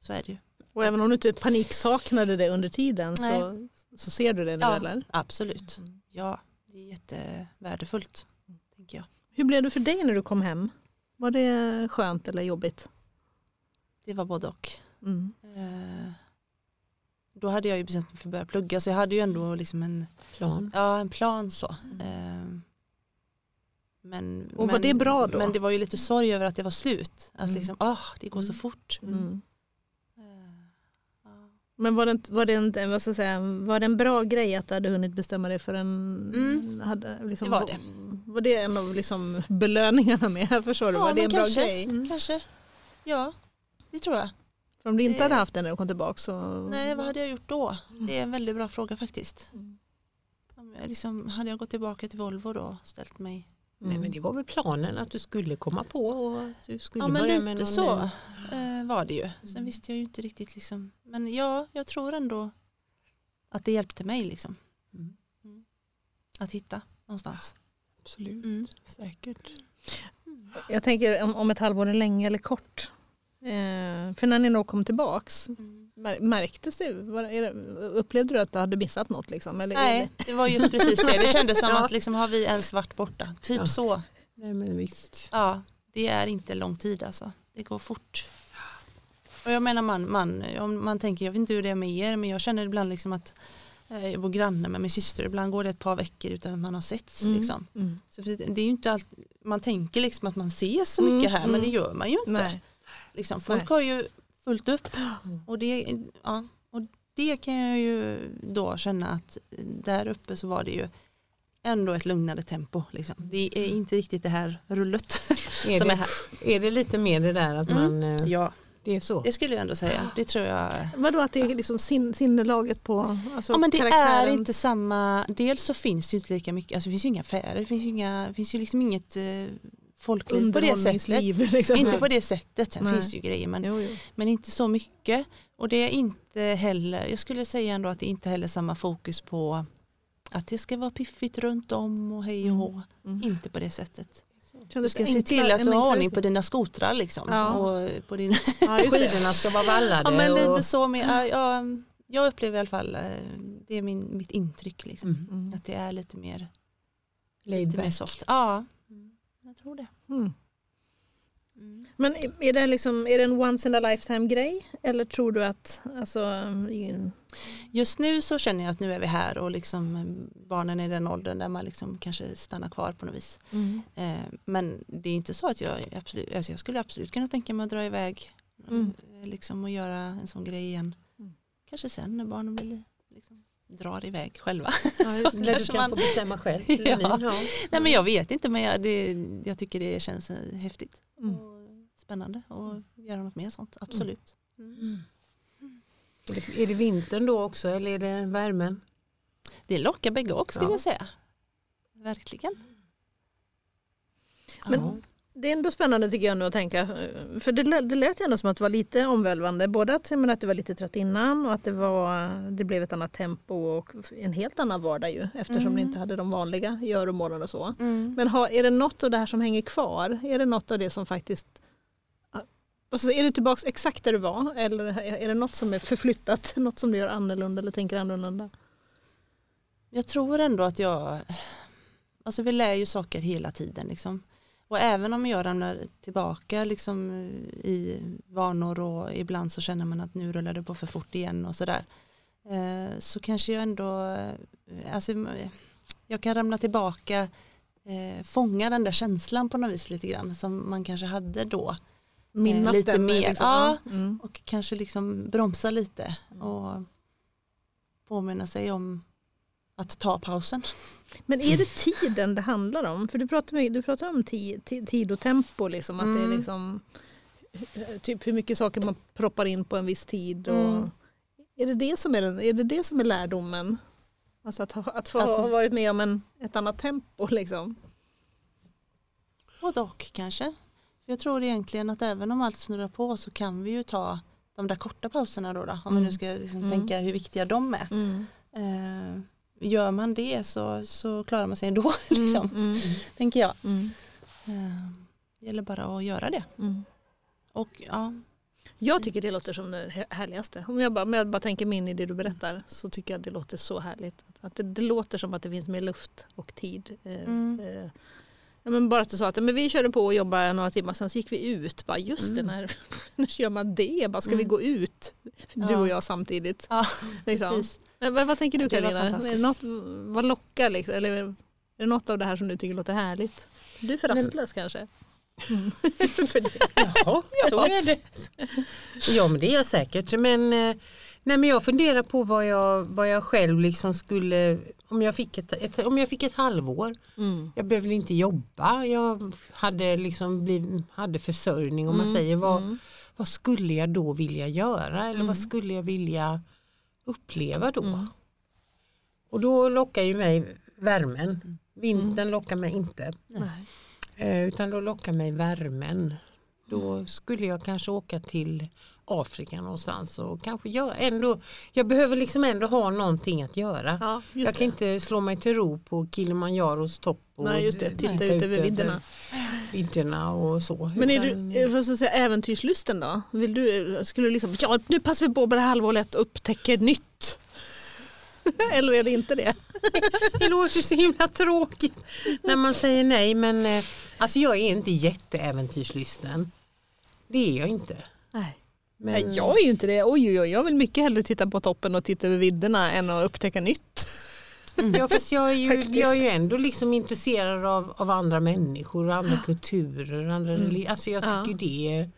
Så är det ju.
Och även om du inte paniksaknade det under tiden så, så ser du det nu
Ja.
eller?
Absolut. Ja, det är jättevärdefullt.
Hur blev det för dig när du kom hem? Var det skönt eller jobbigt?
Det var både och.
Mm.
Eh, då hade jag ju bestämt mig för att börja plugga så jag hade ju ändå liksom en,
Plan.
ja, en plan så. Eh, men,
Och var
men,
det bra då?
Men det var ju lite sorg över att det var slut. Att
Mm.
liksom, ah, det går så
Mm.
fort.
Mm.
Eh, ja.
Men var det, var, det inte, vad ska jag säga, var det en bra grej att du hade hunnit bestämma dig för en...
Mm.
Hade, liksom,
Det var det.
Var det en av liksom belöningarna med? <laughs> Förstår du?
Ja,
var det en bra
kanske.
grej?
Mm.
Kanske, ja det tror jag.
För om du inte
Det-
hade haft den när du kom tillbaka så...
Nej, vad hade jag gjort då?
Mm.
Det är en väldigt bra fråga faktiskt.
Mm.
Liksom, hade jag gått tillbaka till Volvo då och ställt mig
Nej, men det var väl planen att du skulle komma på och att du skulle
Ja men
börja
lite
med någon
så
ny-
eh, var det ju. Sen
Mm.
visste jag ju inte riktigt liksom. Men ja, jag tror ändå att det hjälpte mig liksom.
Mm.
Att hitta någonstans.
Absolut,
Mm.
säkert.
Jag tänker om, om ett halvår är länge eller kort. Eh, för när ni nog kom tillbaks,
Mm.
mär- märktes det, var, är det? Upplevde du att du hade missat något? Liksom? Eller
Nej, det var just precis det. Det kändes som <laughs>
Ja.
att liksom, har vi ens varit borta? Typ
Ja.
så.
Nej men visst.
Ja, det är inte lång tid alltså. Det går fort. Och jag menar man, man, om man tänker, jag vet inte hur det är med er, men jag känner ibland liksom att jag bor granne med min syster, ibland går det ett par veckor utan att man har setts.
Mm.
Liksom.
Mm.
Så det är inte allt, man tänker liksom att man ses så
Mm,
mycket här men
mm.
det gör man ju inte. Liksom, folk
Nej.
har ju fullt upp
Mm.
och det, ja, och det kan jag ju då känna att där uppe så var det ju ändå ett lugnare tempo. Liksom. Det är inte riktigt det här rullet
Är <laughs>
som
det,
är här.
är det lite mer det där att
Mm.
man, eh,
Ja,
det är så?
det skulle jag ändå säga. Det tror jag.
Vadå att det är liksom sin, sinnelaget på alltså
Ja men det är
karaktären?
inte samma, dels så finns det inte lika mycket, alltså det finns ju inga affärer, det finns ju, inga, finns ju liksom inget eh, folkliv på det sättet. <laughs>
Liksom.
Inte på det sättet, sen
Nej.
finns det ju grejer men
Jo, jo.
Men inte så mycket. Och det är inte heller, jag skulle säga ändå att det inte heller är samma fokus på att det ska vara piffigt runt om och hej och hå.
Mm.
Inte på det sättet. Du ska se till att du har ordning på dina skotrar liksom.
Ja.
Och på din...
Ja. <laughs>
Skidorna ska vara vallade.
ja men lite
och,
så med, ja, ja, jag upplever i alla fall, eh, det är min, mitt intryck liksom.
Mm.
Mm.
Att det är lite mer,
Laid
lite mer soft. Ja, jag tror det.
Mm.
Mm.
Men är det, liksom, är det en once in a lifetime grej? Eller tror du att, alltså, i-
Just nu så känner jag att nu är vi här och liksom eh, barnen är i den åldern där man liksom kanske stannar kvar på något vis. Eh, men det är inte så att jag absolut, alltså jag skulle absolut kunna tänka mig att dra iväg
Mm.
eh, liksom och göra en sån grej igen.
Mm.
Kanske sen när barnen väl liksom drar iväg själva.
Ja, <laughs> just,
Så
du kan
man-
få bestämma själv. <laughs>
Ja.
Ja.
Nej men jag vet inte men jag, det, jag tycker det känns eh, häftigt
Mm.
Och spännande och göra något mer sånt, absolut. Mm.
Mm. Är, det, är det vintern då också eller är det värmen?
Det lockar bägge och skulle
Ja.
jag säga. Verkligen.
Men-
Ja.
Det är ändå spännande tycker jag nu att tänka. För det, det lät ju ändå som att det var lite omvälvande. Både att, menar, att du var lite trött innan och att det, var, det blev ett annat tempo och en helt annan vardag ju. Eftersom
Mm.
ni inte hade de vanliga göromålen och så.
Mm.
Men har, är det något av det här som hänger kvar? Är det något av det som faktiskt... Alltså, är du tillbaka exakt där du var? Eller är det något som är förflyttat? <laughs> Något som du gör annorlunda eller tänker annorlunda?
Jag tror ändå att jag, alltså vi lär ju saker hela tiden liksom. Och även om jag ramlar tillbaka liksom i vanor och ibland så känner man att nu rullar det på för fort igen och sådär. eh, så kanske jag ändå, eh, alltså, jag kan ramla tillbaka, eh, fånga den där känslan på något vis lite grann som man kanske hade då.
Minnas
lite
den,
mer.
Liksom.
Ja.
Mm.
Och kanske liksom bromsa lite och påminna sig om att ta pausen.
Men är det tiden det handlar om? För du pratar, du pratar om tid, tid, och tempo. Liksom, att det är
Mm.
liksom, typ hur mycket saker man proppar in på en viss tid. Och,
Mm.
är, det det, som är, är det det som är lärdomen? Alltså att, ha, att få ha varit med om en, ett annat tempo. Liksom.
Både och kanske. Jag tror egentligen att även om allt snurrar på så kan vi ju ta de där korta pauserna då. då om vi nu ska liksom
Mm.
tänka hur viktiga de är. Eh, gör man det så, så klarar man sig ändå, <laughs> liksom,
Mm.
tänker jag.
Mm.
Eh, det gäller bara att göra det.
Mm.
Och ja,
Jag tycker det låter som det här- härligaste. Om jag bara, om jag bara tänker mig in i det du berättar så tycker jag det låter så härligt. Att det, det låter som att det finns mer luft och tid. Eh,
Mm.
eh, ja, men bara att du sa att men vi körde på och jobbade några timmar, sen så gick vi ut. Bara, just det, när, <laughs> när gör man det? Bara, ska vi
Mm.
gå ut? Du
Ja.
och jag samtidigt.
ja
Liksom. Men vad, vad tänker du Karina? Är det
fantastiskt.
något, vad lockar liksom? Eller är det något av det här som du tycker låter härligt? Du är för
Men-
rastlös kanske? Mm. <laughs>
Jaha, så är det. Ja men det är jag säkert. Men, eh, nej, men jag funderar på vad jag, vad jag själv liksom skulle, om jag, fick ett, ett, om jag fick ett halvår.
Mm.
Jag behöver inte jobba. Jag hade, liksom bliv, hade försörjning om man
Mm,
säger. Vad,
mm.
vad skulle jag då vilja göra? Eller
Mm.
vad skulle jag vilja uppleva då?
Mm.
Och då lockar ju mig värmen. Vintern lockar mig inte. Eh, utan då lockar mig värmen. Då skulle jag kanske åka till Afrika någonstans och kanske göra ändå, jag behöver liksom ändå ha någonting att göra.
Ja,
jag kan
det.
inte slå mig till ro på Kilimanjaros topp och
Nej, just det. Titta ut över vidderna.
vidderna och så.
Men är du, vad ska jag säga, äventyrslusten då? Vill du, skulle du liksom, ja nu passar vi på här halvåret och upptäcker nytt? <laughs> Eller är det inte det? <laughs>
Det låter så himla tråkigt när man säger nej men eh, alltså jag är inte jätteäventyrslysten. Det är jag inte.
Nej.
Men,
Nej, jag är ju inte det. Oj, oj, oj, jag vill mycket hellre titta på toppen och titta över vidderna än att upptäcka nytt.
Ja, fast jag är ju, jag är ju ändå liksom intresserad av, av andra människor och andra kulturer. Andra relig- alltså jag
Ja.
tycker det är,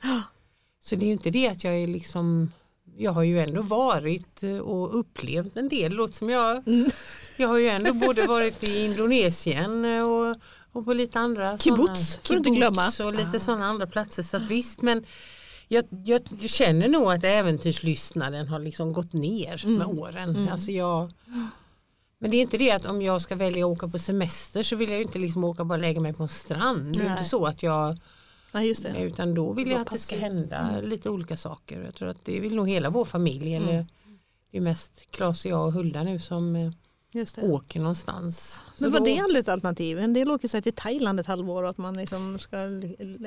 Så det är ju inte det att jag är liksom jag har ju ändå varit eh, och upplevt en del. Låt som jag,
Mm.
jag har ju ändå både varit i Indonesien eh, och, och på lite andra
Kibbutz, får du inte
kibbutz
glömma.
och lite sådana andra platser. Så att visst men jag, jag, jag känner nog att äventyrslystnaden har liksom gått ner
Mm.
med åren. Alltså jag, men det är inte det att om jag ska välja att åka på semester så vill jag inte liksom åka och bara lägga mig på en strand. Det är
Nej.
inte så att jag,
Nej,
utan då vill
Då
jag att det ska hända lite olika saker. Jag tror att det vill nog hela vår familj. Eller det är mest Claes och jag och Hulda nu som eh. Åker någonstans. Så
Men var
då-
det aldrig ett alternativ? En del åker sig till Thailand ett halvår och att man liksom ska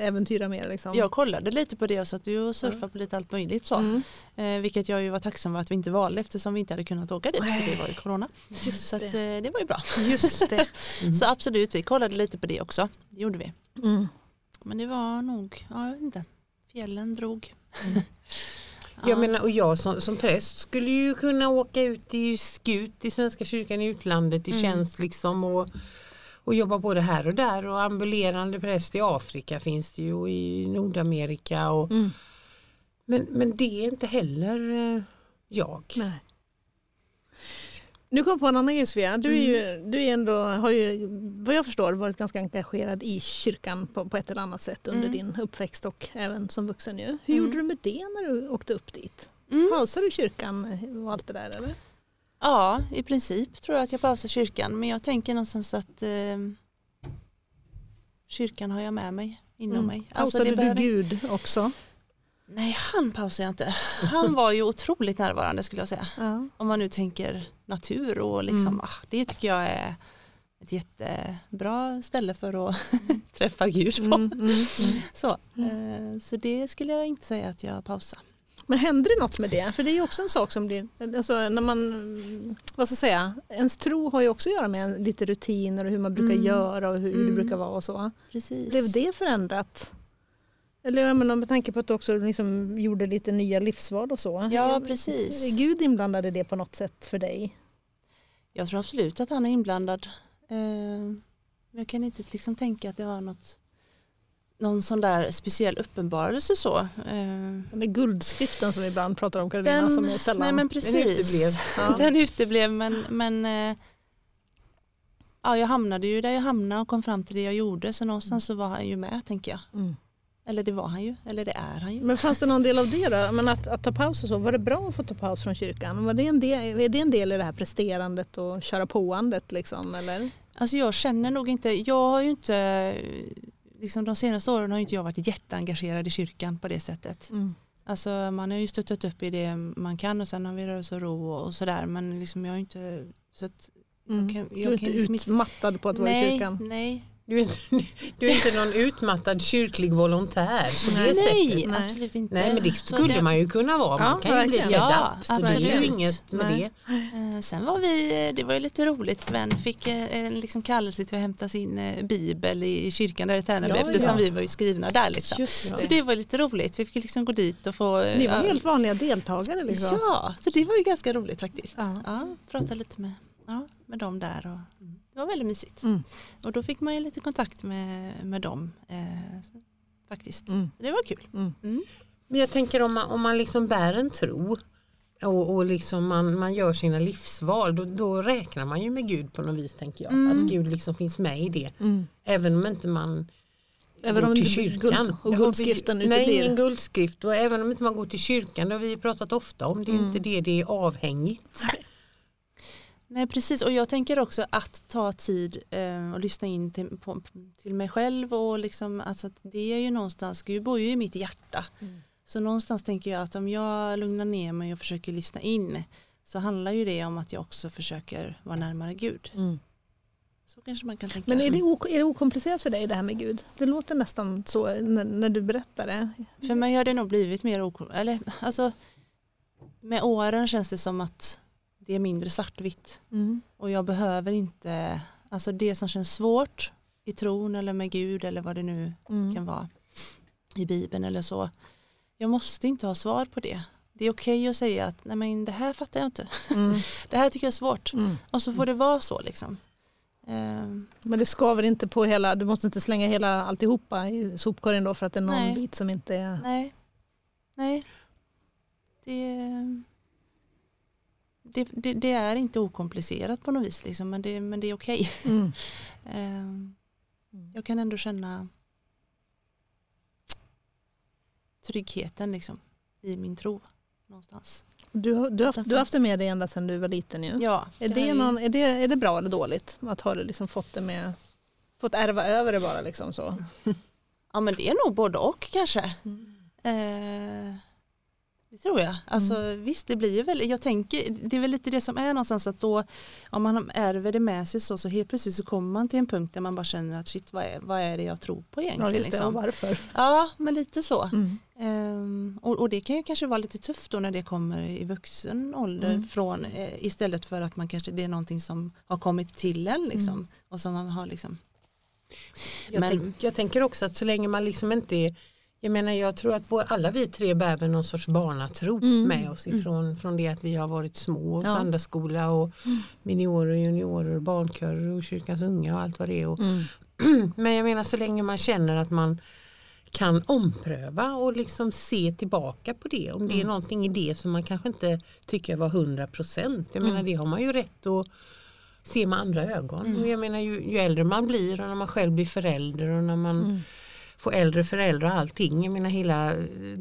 äventyra mer. Liksom.
Jag kollade lite på det och satt och surfade på lite allt möjligt så.
Mm.
Eh, vilket jag ju var tacksam för att vi inte valde eftersom vi inte hade kunnat åka dit för det var ju corona.
Just
Så att,
det.
eh, det var ju bra.
Just det. <laughs>
Så absolut, vi kollade lite på det också. Det gjorde vi.
Mm.
Men det var nog, ja, jag vet inte, fjällen drog. <laughs>
Jag menar, och jag som, som präst skulle ju kunna åka ut i skut i Svenska kyrkan i utlandet i
Mm.
tjänst liksom och, och jobba både här och där och ambulerande präst i Afrika finns det ju och i Nordamerika och,
Mm.
men, men det är inte heller eh, jag.
Nej. Nu kom jag på en annan grej Sofia. Du, är ju,
Mm.
du är ändå, har ju vad jag förstår varit ganska engagerad i kyrkan på, på ett eller annat sätt under
Mm.
din uppväxt och även som vuxen nu. Hur
Mm.
gjorde du med det när du åkte upp dit?
Mm.
Pausade du kyrkan och allt det där eller?
Ja, i princip tror jag att jag pausar kyrkan. Men jag tänker någonstans att eh, kyrkan har jag med mig inom
Mm.
mig.
Pausade du
behöver inte-
Gud också?
Nej, han pausar jag inte. Han var ju otroligt närvarande skulle jag säga.
Ja.
Om man nu tänker natur och liksom,
Mm.
ah, det tycker jag är ett jättebra ställe för att <laughs> träffa Gud på.
Mm, mm, mm.
Så, eh, så det skulle jag inte säga att jag pausar.
Men hände det något med det? För det är ju också en sak som blir, alltså när man, vad ska jag säga, ens tro har ju också att göra med lite rutiner och hur man brukar
Mm.
göra och hur det
Mm.
brukar vara och så.
Precis.
Blev det förändrat Eller jag menar, med tanke på att du också liksom gjorde lite nya livsval och så.
Ja,
Är
precis.
Gud inblandad i det på något sätt för dig?
Jag tror absolut att han är inblandad. Eh, men jag kan inte liksom tänka att det var något någon sån där speciell uppenbarelse så. Eh,
Den där guldskriften som vi ibland pratar om Karolina
Den-
som är sällan...
nej men
uteblev.
precis.
Ja. <laughs>
Den uteblev men, men eh, ja, jag hamnade ju där jag hamnade och kom fram till det jag gjorde så någonstans så var han ju med tänker jag.
Mm.
Eller det var han ju, eller det är han ju.
Men fanns det någon del av det då? Men att, att ta paus och så, var det bra att få ta paus från kyrkan? Var det en del, är det en del i det här presterandet och köra påandet liksom? Eller?
Alltså jag känner nog inte, jag har ju inte, liksom de senaste åren har ju inte jag varit jätteengagerad i kyrkan på det sättet.
Mm.
Alltså man har ju stöttat upp i det man kan och sen har vi rörelse och ro och, och sådär men liksom jag har ju inte så att
Mm.
jag kan,
Du är
jag
inte
liksom
utmattad på att vara i kyrkan?
nej,
Du är, inte, <laughs> du är inte någon utmattad kyrklig volontär på det
Nej.
sättet.
Nej.
absolut inte.
Nej men det skulle
det-
man ju kunna vara. Man
Ja,
kan ju bli
Ja,
up. Så det är ju
absolut.
inget med
Nej.
det.
Eh, Sen var vi, det var ju lite roligt, Sven fick eh, en liksom kallelse till att hämta sin eh, bibel i kyrkan där i Tärnaby
Ja,
eftersom
ja.
vi var ju skrivna där. Liksom.
Just
Så
det.
det var lite roligt, vi fick liksom gå dit och få...
Ni var
ja,
helt vanliga deltagare liksom?
Ja, så det var ju ganska roligt faktiskt.
Ja.
Ja, prata lite med, ja, med dem där och det var väldigt mysigt.
Mm.
Och då fick man ju lite kontakt med, med dem eh, så, faktiskt.
Mm.
Så det var kul.
Mm.
Mm.
Men jag tänker om man, om man liksom bär en tro och, och liksom man, man gör sina livsval då, då räknar man ju med Gud på något vis tänker jag.
Mm.
Att Gud liksom finns med i det.
Mm.
Även om inte man
Även
går
om
till kyrkan.
guld, och guldskriften
vi, Nej, ingen
uteblir?
guldskrift och även om inte man går till kyrkan, det har vi pratat ofta om, det är
Mm.
inte det det är avhängigt.
Nej precis och jag tänker också att ta tid eh, och lyssna in till, på, till mig själv och liksom alltså det är ju någonstans, Gud bor ju i mitt hjärta.
Mm.
Så någonstans tänker jag att om jag lugnar ner mig och försöker lyssna in så handlar ju det om att jag också försöker vara närmare Gud.
Mm.
Så kanske man kan tänka.
Men är det, ok- är det okomplicerat för dig det här med Gud? Det låter nästan så när, när du berättar det.
För mig har det nog blivit mer ok- eller alltså med åren känns det som att det är mindre svartvitt.
Mm.
Och jag behöver inte, alltså det som känns svårt i tron eller med Gud eller vad det nu
Mm.
kan vara i Bibeln eller så. Jag måste inte ha svar på det. Det är okej att säga att nej men det här fattar jag inte.
Mm. <laughs>
Det här tycker jag är svårt.
Mm.
Och så får det vara så liksom. Ehm,
Men det skaver inte på hela, du måste inte slänga hela alltihopa i sopkorgen då för att det är någon
Nej.
bit som inte är...
nej. Nej. Det, det, det, det är inte okomplicerat på något vis liksom, men, det, men det är okej.
Mm. <laughs>
Ehm, Jag kan ändå känna tryggheten liksom, i min tro någonstans.
Du, har- du, har, du har haft det med dig ända sedan du var liten ju.
Ja,
Är, det
ju-
någon, är, det, är det bra eller dåligt att ha det liksom fått det med fått ärva över det bara liksom så?
ja men det är nog både och kanske.
Mm.
Eh, det tror jag. Alltså, Visst det blir väl, jag tänker, det är väl lite det som är någonstans att då om man ärver det med sig så, så helt plötsligt så kommer man till en punkt där man bara känner att shit vad är, vad är det jag tror på egentligen.
Ja just det, och
liksom.
varför?
Ja men lite så.
Mm.
Ehm, och, och det kan ju kanske vara lite tufft då när det kommer i vuxen ålder
Mm.
från, eh, istället för att man kanske det är någonting som har kommit till en liksom,
Mm.
och som man har liksom
Jag,
Men-
tänk, jag tänker också att så länge man liksom inte är jag menar jag tror att vår, alla vi tre bär väl någon sorts barnatro
Mm.
med oss ifrån från det att vi har varit små och
Ja.
söndagsskola och miniorer och juniorer och barnkörer och kyrkans unga och allt vad det är. Och,
Mm. <clears throat>
men jag menar så länge man känner att man kan ompröva och liksom se tillbaka på det. Om det är
Mm.
någonting i det som man kanske inte tycker var 100 procent. Jag menar
Mm.
det har man ju rätt att se med andra ögon.
Mm.
Och jag menar ju, ju äldre man blir och när man själv blir förälder och när man
Mm.
får äldre föräldrar och allting. Jag menar hela eh,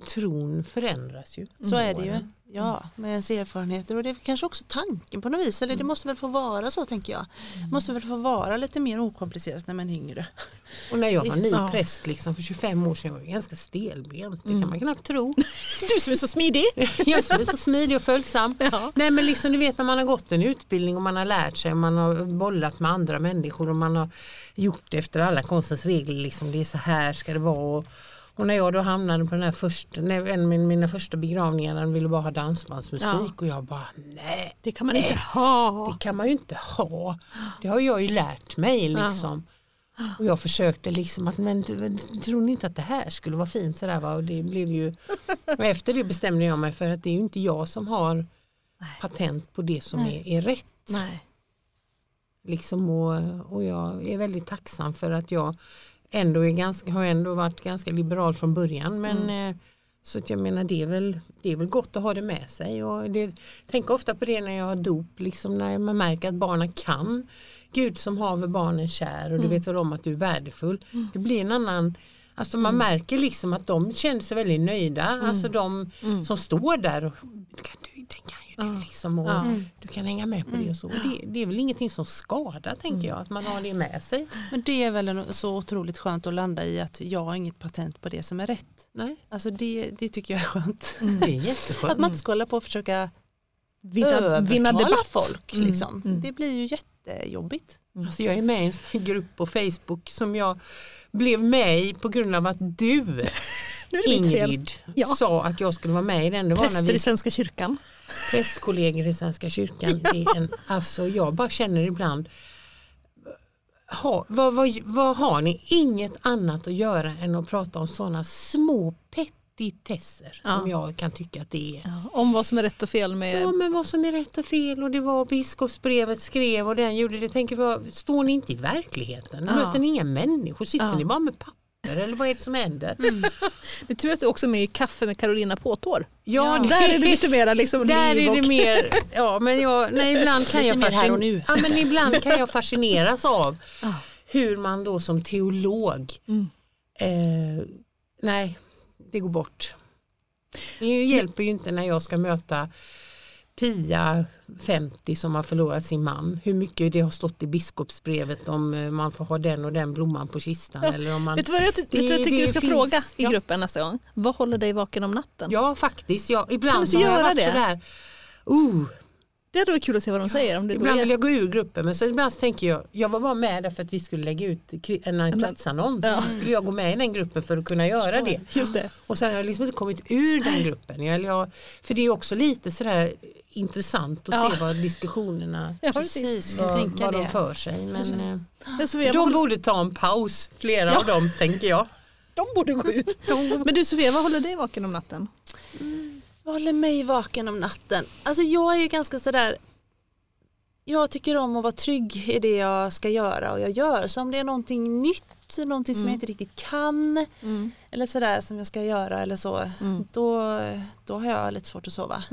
tron förändras ju.
Så
med
är det ju. Ja, med ens erfarenheter och det är kanske också tanken på något vis. Eller det måste väl få vara så tänker jag. måste väl få vara lite mer okomplicerat när man är yngre. <laughs>
Och när jag var ny
Ja.
präst liksom, för 25 år sedan var jag ganska stelbent. Det
Mm.
kan man knappt tro. <laughs>
Du som är så smidig! <laughs>
Jag som är så smidig och följsam. Nej men liksom du vet när man har gått en utbildning och man har lärt sig och man har bollat med andra människor och man har gjort det efter alla konstens regler. Liksom, det är så här ska det vara. Och, när jag då hamnade på den här första, när en av min- mina första begravningar de ville bara ha dansbandsmusik
Ja.
och jag bara nej
Det kan man inte ha!
det kan man ju inte ha. Det har jag ju lärt mig liksom. Och jag försökte liksom att, men tror ni inte att det här skulle vara fint sådär va? Och det blev ju, <laughs> och efter det bestämde jag mig för att det är ju inte jag som har
Nej.
patent på det som
Nej.
är, är rätt.
Nej.
Liksom och, och jag är väldigt tacksam för att jag ändå är ganska, har ändå varit ganska liberal från början. Men, eh, Så att jag menar det är, väl, det är väl gott att ha det med sig. Och det, tänk ofta på det när jag har dop, liksom när man märker att barnen kan. Gud som haver barnen kär och du vet väl om att du är värdefull. Det blir en annan Alltså man märker liksom att de känner sig väldigt nöjda. Alltså de som står där och kan du, det liksom och
Ja.
du kan hänga med på det och så. Och det, det är väl ingenting som skadar tänker jag, att man har det med sig.
Men det är väl en, så otroligt skönt att landa i att jag har inget patent på det som är rätt.
Nej,
Alltså det, det tycker jag är skönt.
det är jätteskönt.
Att man inte ska hålla på och försöka
Vinna, debatt.
folk.
Mm,
Liksom.
mm.
Det blir ju jättejobbigt.
Alltså jag är med i en grupp på Facebook som jag blev i på grund av att du. <laughs> Ingrid
Ja.
sa att jag skulle vara med i den. Det var
Präster
vi
i Svenska kyrkan.
prästkollegor i Svenska kyrkan. <laughs> Är en, alltså jag bara känner ibland ha, vad, vad, vad har ni inget annat att göra än att prata om sådana små petitesser som jag kan tycka att det är.
Ja, om vad som är rätt och fel med...
Ja men vad som är rätt och fel och det var biskopsbrevet skrev och den gjorde det. Tänker vad, står ni inte i verkligheten?
Ja.
Möter ni inga människor? Sitter
Ja.
ni bara med papper eller vad är det som händer?
Det är tur att du också är med i Kaffe med Carolina Påtår.
Ja, det,
Där är det lite mera liksom <laughs>
där
liv
är det
och...
mer, <laughs> ja men jag, nej, ibland kan
Lite
jag
mer här och
fascin-
nu.
Ja, men ibland kan jag fascineras av
Ja.
hur man då som teolog,
Mm.
eh, nej det går bort. Det hjälper ju inte när jag ska möta Pia 50 som har förlorat sin man. Hur mycket det har stått i biskopsbrevet om eh, man får ha den och den blomman på kistan. Eller om man,
Vet du vad jag, ty- vad jag
Det-
tycker
det
du ska
finns-
fråga i
ja.
gruppen nästa gång? Vad håller dig vaken om natten?
ja faktiskt, ja, ibland har jag varit
det?
sådär, uh,
Det hade varit kul att se vad de säger. Om det
Ibland
är.
vill jag gå ur gruppen men så ibland så tänker jag, jag var bara med där för att vi skulle lägga ut en, platsannons.
Ja.
Så skulle jag gå med i den gruppen för att kunna göra det.
Just det.
Och sen har jag liksom inte kommit ur den gruppen. Jag, jag, för det är också lite sådär intressant att
Ja.
se vad diskussionerna,
Ja,
Precis,
vad, vad de
det.
för sig. Men, eh,
Men Sofia, vad
de borde ta en paus, flera av dem tänker jag.
de borde gå ut. <laughs> Men du Sofia, vad håller dig vaken om natten?
Vad håller mig vaken om natten? Alltså jag är ju ganska sådär jag tycker om att vara trygg i det jag ska göra och jag gör. Så om det är någonting nytt, någonting som jag inte riktigt kan eller sådär som jag ska göra eller så, då, då har jag lite svårt att sova.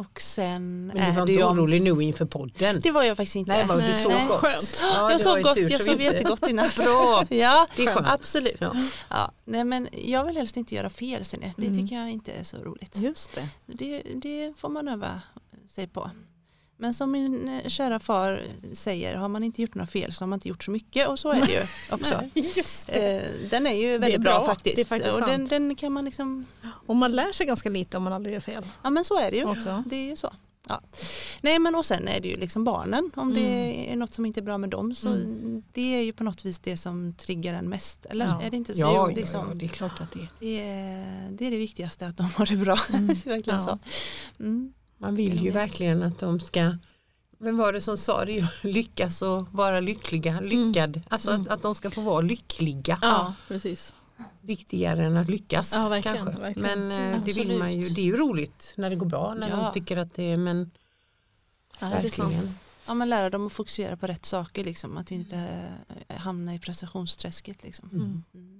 Och sen
Men du var inte
om-
nej nu inför podden.
Det var jag faktiskt inte.
Nej, var du
Nej.
gott?
Skönt.
Ja,
jag
det var
sov gott, jag sov jättegott i natt. <laughs>
Bra,
Ja,
det är skönt.
absolut.
Ja.
Ja, nej men jag vill helst inte göra fel Signe. Det
Mm.
tycker jag inte är så roligt.
Just det.
Det, det får man öva sig på. Men som min eh, kära far säger, har man inte gjort några fel så har man inte gjort så mycket och så är det ju <laughs> också.
Just
Eh, Den är ju väldigt
bra.
bra, faktiskt.
Det är faktiskt
och den, den kan man liksom,
Och man lär sig ganska lite om man aldrig gör fel.
ja men så är det ju.
Också.
Det är ju så. Ja. Nej men och sen är det ju liksom barnen. Om det
Mm.
är något som inte är bra med dem så det är ju på något vis det som triggar en mest. Eller
Ja.
är det inte så?
Ja,
Jo,
ja,
liksom,
ja, det är klart att det är.
Det, är, det är det viktigaste att de har det bra. <laughs> det är verkligen
Ja.
så. Mm.
Man vill ju verkligen att de ska vem var det som sa det? <laughs> Lyckas och vara lyckliga. Lyckad. Alltså att, att de ska få vara lyckliga.
Ja, precis.
Viktigare än att lyckas.
Ja, verkligen,
kanske.
verkligen.
Men eh, det vill man ju. Det är ju roligt när det går bra. När
Ja.
de tycker att det är men
Ja, det är sant.
verkligen.
Ja, men lära dem att fokusera på rätt saker, liksom, att inte eh, hamna i prestationsträsket. Liksom.
Mm.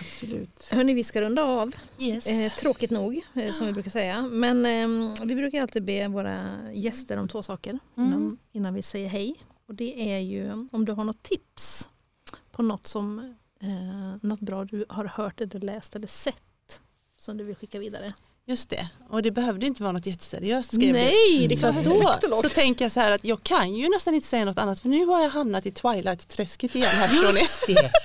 Absolut.
Hörni, vi ska runda av.
Yes.
Eh, tråkigt nog, eh, som vi brukar säga. Men eh, vi brukar alltid be våra gäster om två saker innan,
Mm.
innan vi säger hej. Och det är ju om du har något tips på något, som, eh, något bra du har hört eller läst eller sett som du vill skicka vidare.
Just det, och det behövde inte vara något jätteseriöst skrev du.
Nej, det är
Så
klart
att
det är
då så tänker jag så här att jag kan ju nästan inte säga något annat för nu har jag hamnat i Twilight-träsket igen här förstår ni.
Just det. <laughs>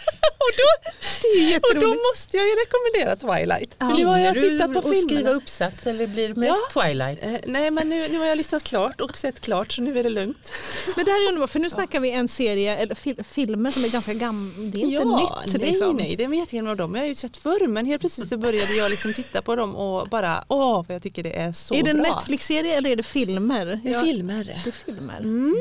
Och då,
Det
och då måste jag ju rekommendera Twilight. För nu har jag tittat på
och skriva
filmerna.
uppsats eller blir det mest Twilight?
Eh, nej men nu, nu har jag lyssnat klart och sett klart så nu är det lugnt. <laughs>
Men det här är underbart för nu snackar vi en serie eller fil- filmer som är ganska gamla. Det är inte
ja,
nytt.
nej,
liksom.
nej, det är jättegamla av dem. Jag har ju sett förr men helt plötsligt så började jag liksom titta på dem och bara åh vad jag tycker det är så
Är det en
bra.
Netflix-serie eller är det filmer?
Det är filmer.
Det är filmer.
Mm.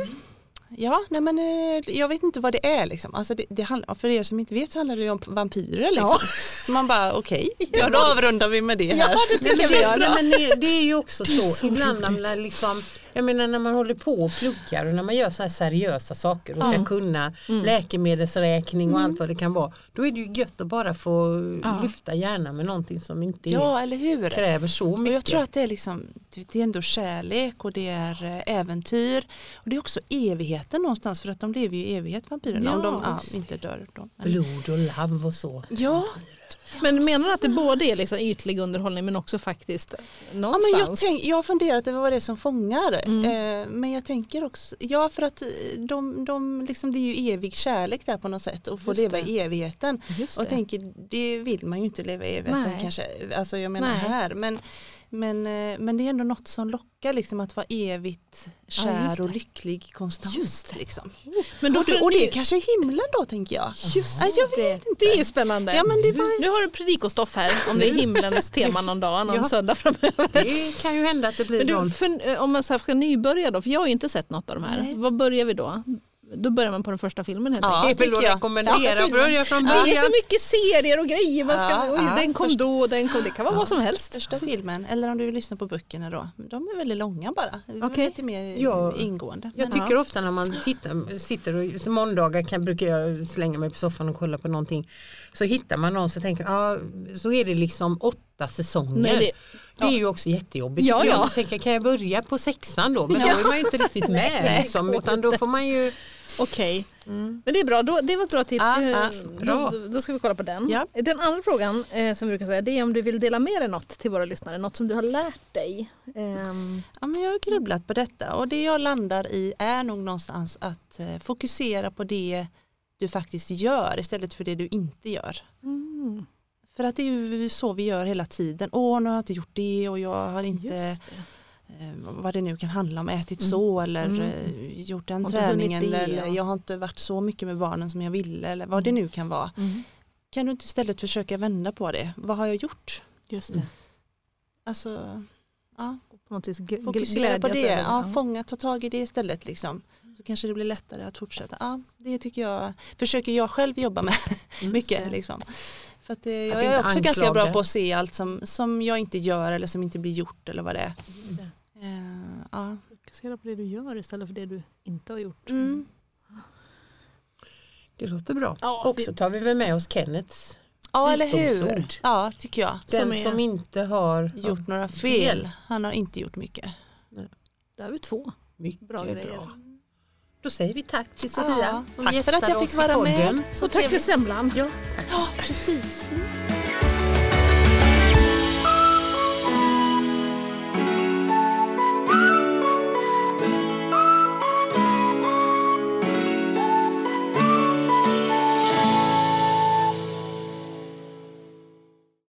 Ja, nej men eh, jag vet inte vad det är liksom. Alltså det, det handlar, för er som inte vet så handlar det ju om vampyrer liksom.
Ja.
Så man bara okej, ja då avrundar vi med det här.
Ja, det tycker
Nej,
jag vi
men,
gör.
nej, men det, det är ju också så,
så
ibland när liksom, jag menar när man håller på och pluggar och när man gör så här seriösa saker och ska
Ja.
kunna
Mm.
läkemedelsräkning och allt vad det kan vara. Då är det ju gött att bara få
Ja.
lyfta hjärnan med någonting som inte
Ja, hur?
kräver så
Och
mycket.
jag tror att det är, liksom, det är ändå kärlek och det är eh, äventyr. Och det är också evigheten någonstans för att de lever ju i evighet vampyrerna om de
just
inte dör. Men,
Blod och lav och så.
ja,
Men menar du att det både är liksom ytlig underhållning men också faktiskt
ja,
någonstans?
men jag, tänk, jag har funderat över vad det är som fångar.
Mm.
Eh, men jag tänker också, ja för att de, de, liksom, det är ju evig kärlek där på något sätt och få
Just
leva
det.
i evigheten.
Just
Och
det.
tänker, det vill man ju inte leva i evigheten
Nej.
kanske. Alltså jag menar
Nej.
här. Men, men, eh, men det är ändå något som lockar liksom att vara evigt kär
just
och lycklig konstant.
Just.
Liksom.
men då
och, det, och det är kanske är himlen då tänker jag.
Just
Ja, jag
det. Det är spännande.
Ja, men det var-
Nu har du predikostoff här om det är himlens tema någon dag, någon <laughs>
Ja.
söndag framöver.
Det kan ju hända att det blir
Men du,
någon
för, eh, om man så här ska nybörja då, för jag har ju inte sett något av de här.
Nej.
Vad börjar vi då? Då börjar man på den första filmen helt
Ja.
enkelt.
att
jag.
rekommendera
Ja,
börja från
Det är
början.
så mycket serier och grejer. Man ska,
Ja,
oj,
ja.
den kom
Först-
då och den kom. Det kan vara vad som helst.
Första filmen, eller om du vill lyssna på böckerna då. De är väldigt långa bara.
Okej.
Lite mer
Ja.
ingående.
Jag
Men-
tycker ofta när man tittar, sitter och måndagar kan, brukar jag slänga mig på soffan och kolla på någonting. Så hittar man någon så tänker ja, så är det liksom åtta säsonger.
Nej,
det,
det-
är ju också jättejobbigt.
Ja, ja.
Jag tänker, kan jag börja på sexan då? Men då är man ju inte riktigt <laughs> med.
Nej,
liksom, utan då får man ju
Okej, men det är bra. Då, det var ett bra tips.
Ja,
Eh,
ja,
bra.
Då, då ska vi kolla på den.
Ja.
Den andra frågan eh, som vi brukar säga det är om du vill dela med dig något till våra lyssnare. Något som du har lärt dig. Ehm,
Ja, men jag har grubblat på detta och det jag landar i är nog någonstans att eh, fokusera på det du faktiskt gör istället för det du inte gör.
mm,
För att det är ju så vi gör hela tiden. Åh, nu har jag inte gjort det och jag har inte,
det.
eh, vad det nu kan handla om, ätit
Mm.
så eller
Mm.
eh, gjort den träningen
det,
eller
ja.
jag har inte varit så mycket med barnen som jag ville eller vad det nu kan vara.
Mm,
Kan du inte istället försöka vända på det? Vad har jag gjort?
just det.
Alltså, ja,
På något vis
fokusera på det.
över
Ja, fånga, ta tag i det istället. Liksom. Så kanske det blir lättare att fortsätta. Ja, det tycker jag, försöker jag själv jobba med <laughs> mycket. Liksom. För att, eh, jag är också ganska bra på att se allt som, som jag inte gör eller som inte blir gjort eller vad det är. Eh, ja.
Fokusera på det du gör istället för det du inte har gjort.
Mm.
Det låter bra.
Ja,
och så tar vi väl med oss Kennets.
ja, eller hur? Ja, tycker jag.
Den
Som är-
som inte har
Gjort några fel.
fel.
Han har inte gjort mycket.
Där har vi två.
mycket
Bra
bra. Då säger vi tack till
Ja,
Sofia som
tack för att jag fick vara
podden.
med. Så
Och tack för semlan.
Ja, tack.
Ja, precis.